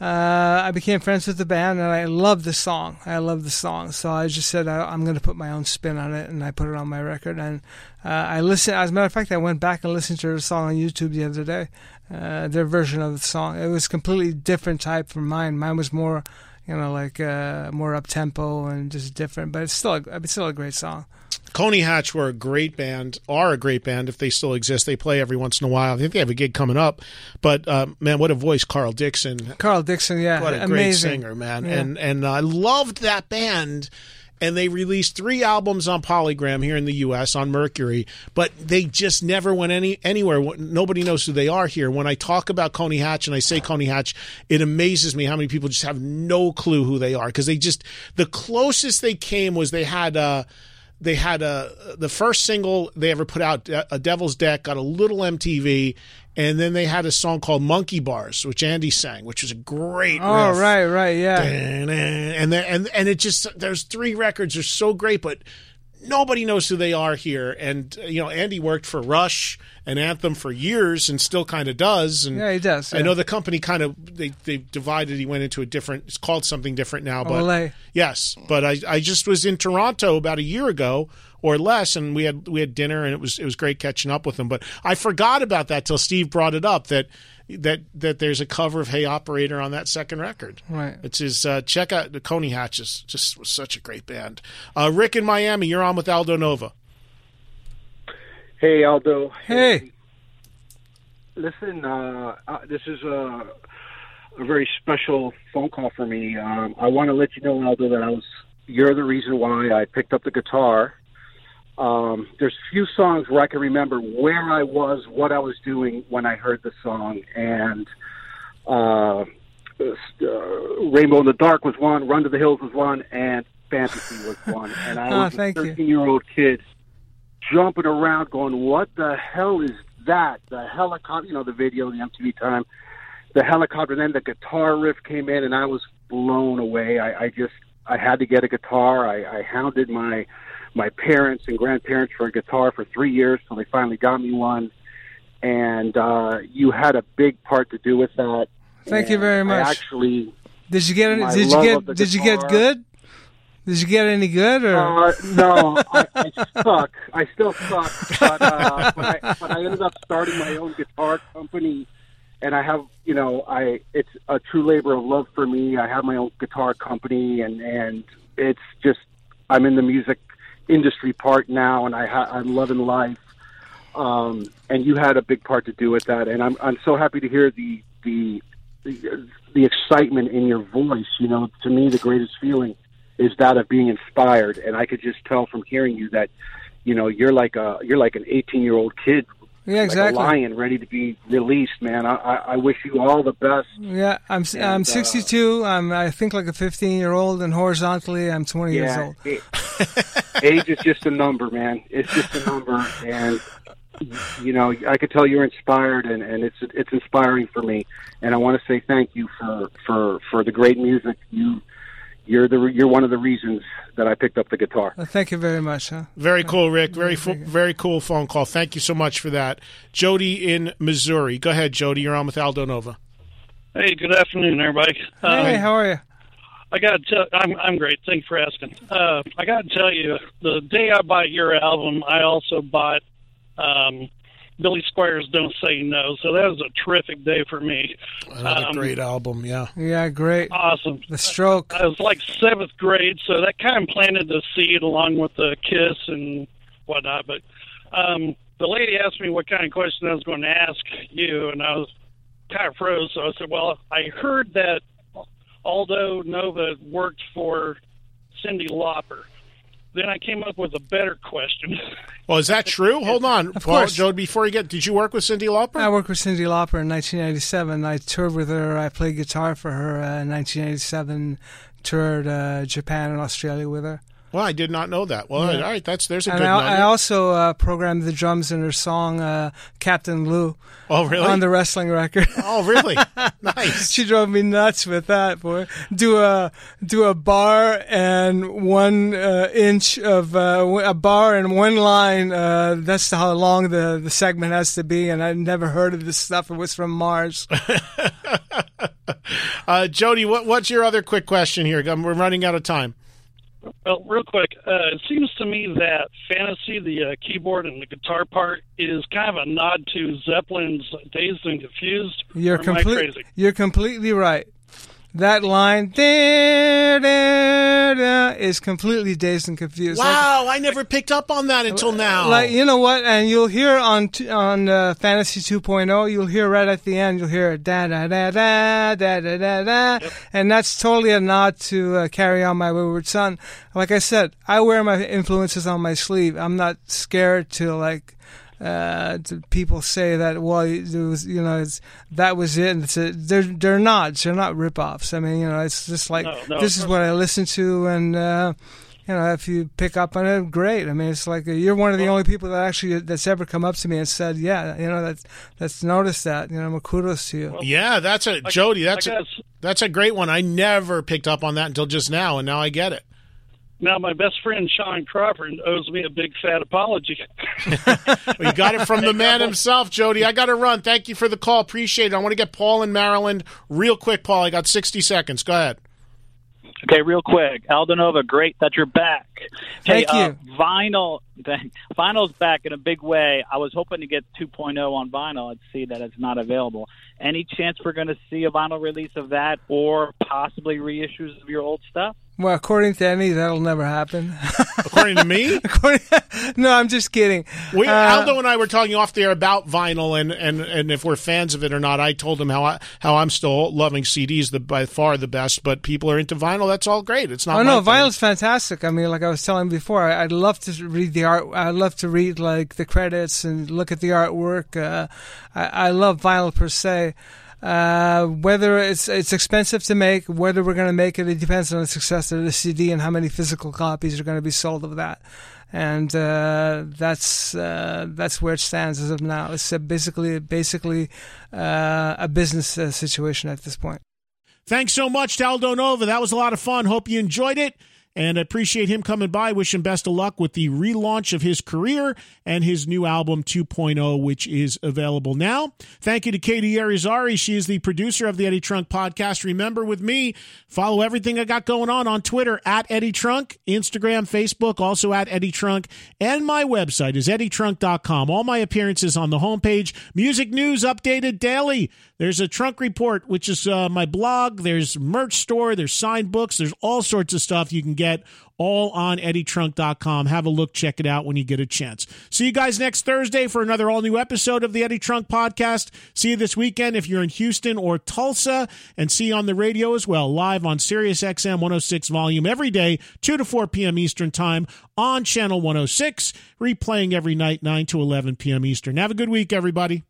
uh, I became friends with the band, and I loved the song. I loved the song, so I just said I, I'm going to put my own spin on it, and I put it on my record. And uh, I listened. As a matter of fact, I went back and listened to the song on YouTube the other day. Uh, their version of the song. It was completely different type from mine. Mine was more, you know, like uh, more up tempo and just different. But it's still, a, it's still a great song. Coney Hatch were a great band, are a great band if they still exist. They play every once in a while. I think they have a gig coming up. But um, man, what a voice, Carl Dixon. Carl Dixon, yeah, What a great amazing. singer, man. Yeah. And and I loved that band. And they released three albums on Polygram here in the U.S. on Mercury, but they just never went any anywhere. Nobody knows who they are here. When I talk about Coney Hatch and I say Coney Hatch, it amazes me how many people just have no clue who they are because they just the closest they came was they had uh they had a the first single they ever put out, a Devil's Deck, got a little MTV, and then they had a song called Monkey Bars, which Andy sang, which was a great. Oh, riff. right, right, yeah. and then, and and it just those three records are so great, but nobody knows who they are here. And uh, you know, Andy worked for Rush and Anthem for years, and still kind of does. And Yeah, he does, I know the company kind of they they divided. He went into a different. It's called something different now, but Ole. yes. But I I just was in Toronto about a year ago. Or less, and we had we had dinner, and it was it was great catching up with him. But I forgot about that till Steve brought it up that that that there's a cover of Hey Operator on that second record. Right. It's his uh, check out the Coney Hatches. Just was such a great band. Uh, Rick in Miami, you're on with Aldo Nova. Hey, Aldo. Hey. Listen, uh, uh, this is a, a very special phone call for me. Um, I want to let you know, Aldo, that I was. You're the reason why I picked up the guitar. Um, there's few songs where I can remember where I was, what I was doing when I heard the song, and uh, uh, Rainbow in the Dark was one, Run to the Hills was one, and Fantasy was <laughs> one. And I Oh, was a you. 13 year old kid jumping around going, what the hell is that? The helicopter, you know, the video, the MTV time, the helicopter, and then the guitar riff came in, and I was blown away. I, I just, I had to get a guitar. I, I hounded my, my parents and grandparents for a guitar for three years till they finally got me one. And uh, you had a big part to do with that. Thank you very much. I actually, Did you get any? Did you get? Did you get good? Did you get any good or? Uh, no, I, I suck. I still suck. But, uh, but, I, but I ended up starting my own guitar company, and I have, you know, I it's a true labor of love for me. I have my own guitar company, and and it's just I'm in the music industry part now, and I ha- I'm loving life. Um, and you had a big part to do with that, and I'm I'm so happy to hear the the the, the excitement in your voice. You know, to me, the greatest feeling is that of being inspired and i could just tell from hearing you that you know you're like a you're like an 18 year old kid Yeah, exactly. Like a lion ready to be released, man. I, I, I wish you all the best. Yeah, I'm I'm And, uh, 62. I'm I think like a 15 year old, and horizontally, I'm 20 years old. it- <laughs> age is just a number, man. It's just a number, and you know, I could tell you're inspired, and, and it's it's inspiring for me. And I want to say thank you for for for the great music. You you're the you're one of the reasons that I picked up the guitar. Well, thank you very much. Huh? Very cool, Rick. Very fu- very cool phone call. Thank you so much for that. Jody in Missouri. Go ahead, Jody. You're on with Aldo Nova. Hey, good afternoon, everybody. Hey, Um, how are you? I got to tell, I'm I'm great. Thanks for asking. Uh, I got to tell you, the day I bought your album, I also bought um, Billy Squier's "Don't Say No." So that was a terrific day for me. Another Um, great album. Yeah. Yeah, great. Awesome. The stroke. I was like seventh grade, so that kind of planted the seed along with the kiss and whatnot. But um, the lady asked me what kind of question I was going to ask you, and I was kind of froze. So I said, "Well, I heard that Aldo Nova worked for Cyndi Lauper." Then I came up with a better question. Well, <laughs> is that true? Hold on, Of Paul, course. Jody. Before you get, did you work with Cyndi Lauper? I worked with Cyndi Lauper in 1997. I toured with her. I played guitar for her uh, in 1987. Toured uh, Japan and Australia with her. Well, I did not know that. Well, all right, that's there's a And good I, I also uh, programmed the drums in her song uh, "Captain Lou" oh, really? on the wrestling record. <laughs> oh, really? <laughs> nice. she drove me nuts with that boy. Do a do a bar and one uh, inch of uh, a bar and one line. Uh, that's how long the the segment has to be. And I'd never heard of this stuff. It was from Mars. <laughs> Uh, Jody, what, what's your other quick question here? We're running out of time. Well, real quick, uh, it seems to me that Fantasy, the uh, keyboard and the guitar part, is kind of a nod to Zeppelin's Dazed and Confused. You're or am I crazy? You're completely right. That line da, da, da, is completely dazed and confused. Like- Wow, I never picked up on that until now. Like you know what, and you'll hear on on uh, Fantasy 2.0, you'll hear right at the end, you'll hear da da da da da da da da, and that's totally a nod to uh, Carry On My Wayward Son. Like I said, I wear my influences on my sleeve. I'm not scared to like. Uh, people say that well, it was you know it's, that was it. And it's a, they're they're nods. They're not rip-offs. I mean, you know, it's just like No, no, this is what I listen to, and uh, you know, if you pick up on it, great. I mean, it's like uh, you're one of the only people that actually that's ever come up to me and said, "Yeah, you know, that's that's noticed that." You know, well, kudos to you. yeah, that's a Jody. That's I a, guess that's a great one. I never picked up on that until just now, and now I get it. Now my best friend Sean Crawford owes me a big fat apology. <laughs> Well, you got it from the man himself, Jody. I got to run. Thank you for the call. Appreciate it. I want to get Paul in Maryland real quick. Paul, I got 60 seconds. Go ahead. Okay, real quick, Aldo Nova, great that you're back. Thank hey, you. Uh, vinyl, <laughs> vinyl's back in a big way. I was hoping to get 2.0 on vinyl. I'd see that it's not available. Any chance we're going to see a vinyl release of that, or possibly reissues of your old stuff? Well, according to any, that'll never happen. <laughs> According to me, <laughs> according, no, I'm just kidding. we, Uh, Aldo and I were talking off the air about vinyl and, and, and if we're fans of it or not. I told him how I, how I'm still loving CDs, the by far the best. But people are into vinyl. That's all great. It's not. Oh no, thing. vinyl's fantastic. I mean, like I was telling before, I, I'd love to read the art. I'd love to read like the credits and look at the artwork. Uh, I, I love vinyl per se. Uh, whether it's it's expensive to make, whether we're going to make it, it depends on the success of the CD and how many physical copies are going to be sold of that. And uh, that's uh, that's where it stands as of now. It's basically basically uh, a business uh, situation at this point. Thanks so much to Aldo Nova. That was a lot of fun. Hope you enjoyed it. And I appreciate him coming by. Wish him best of luck with the relaunch of his career and his new album 2.0, which is available now. Thank you to Katie Arizari. She is the producer of the Eddie Trunk podcast. Remember with me, follow everything I got going on on Twitter at Eddie Trunk, Instagram, Facebook, also at Eddie Trunk. And my website is eddietrunk.com. All my appearances on the homepage. Music news updated daily. There's a trunk report, which is uh, my blog. There's merch store. There's signed books. There's all sorts of stuff you can get get all on eddietrunk.com. Have a look, check it out when you get a chance. See you guys next Thursday for another all new episode of the Eddie Trunk Podcast. See you this weekend if you're in Houston or Tulsa, and see you on the radio as well, live on Sirius XM 106 volume every day, 2 to 4 p.m. Eastern Time on Channel 106, replaying every night, 9 to 11 p.m. Eastern. Have a good week, everybody.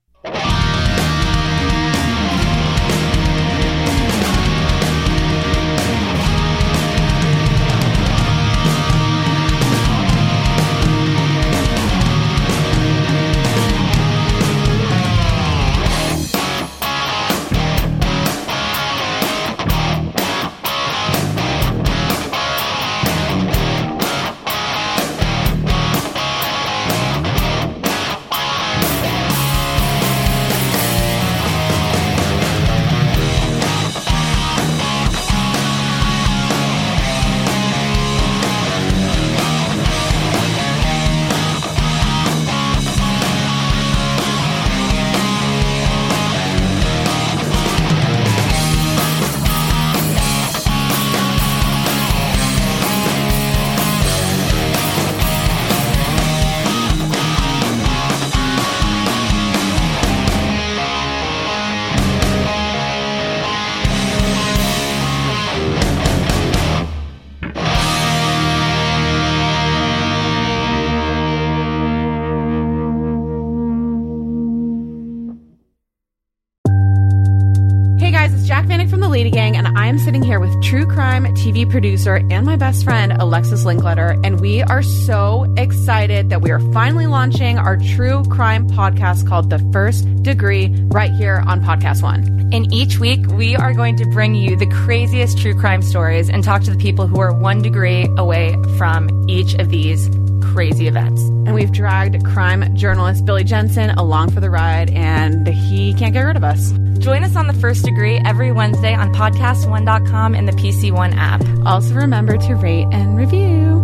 Gang, and I am sitting here with true crime TV producer and my best friend, Alexis Linkletter. And we are so excited that we are finally launching our true crime podcast called The First Degree right here on Podcast One. And each week, we are going to bring you the craziest true crime stories and talk to the people who are one degree away from each of these crazy events. And we've dragged crime journalist Billy Jensen along for the ride, and he can't get rid of us. Join us on The First Degree every Wednesday on podcast1.com and the PC One app. Also, remember to rate and review.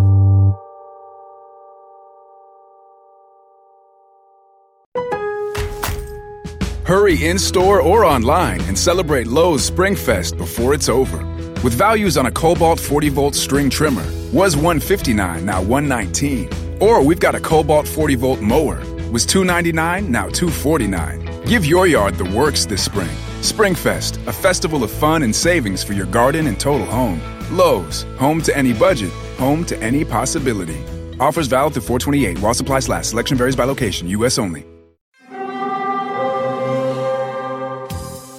Hurry in store or online and celebrate Lowe's Spring Fest before it's over. With values on a Kobalt 40 volt string trimmer, was 159 now 119. Or we've got a Kobalt 40 volt mower, was 299 now 249. Give your yard the works this spring. Springfest, a festival of fun and savings for your garden and total home. Lowe's, home to any budget, home to any possibility. Offers valid through 428 while supplies last. Selection varies by location, U.S. only.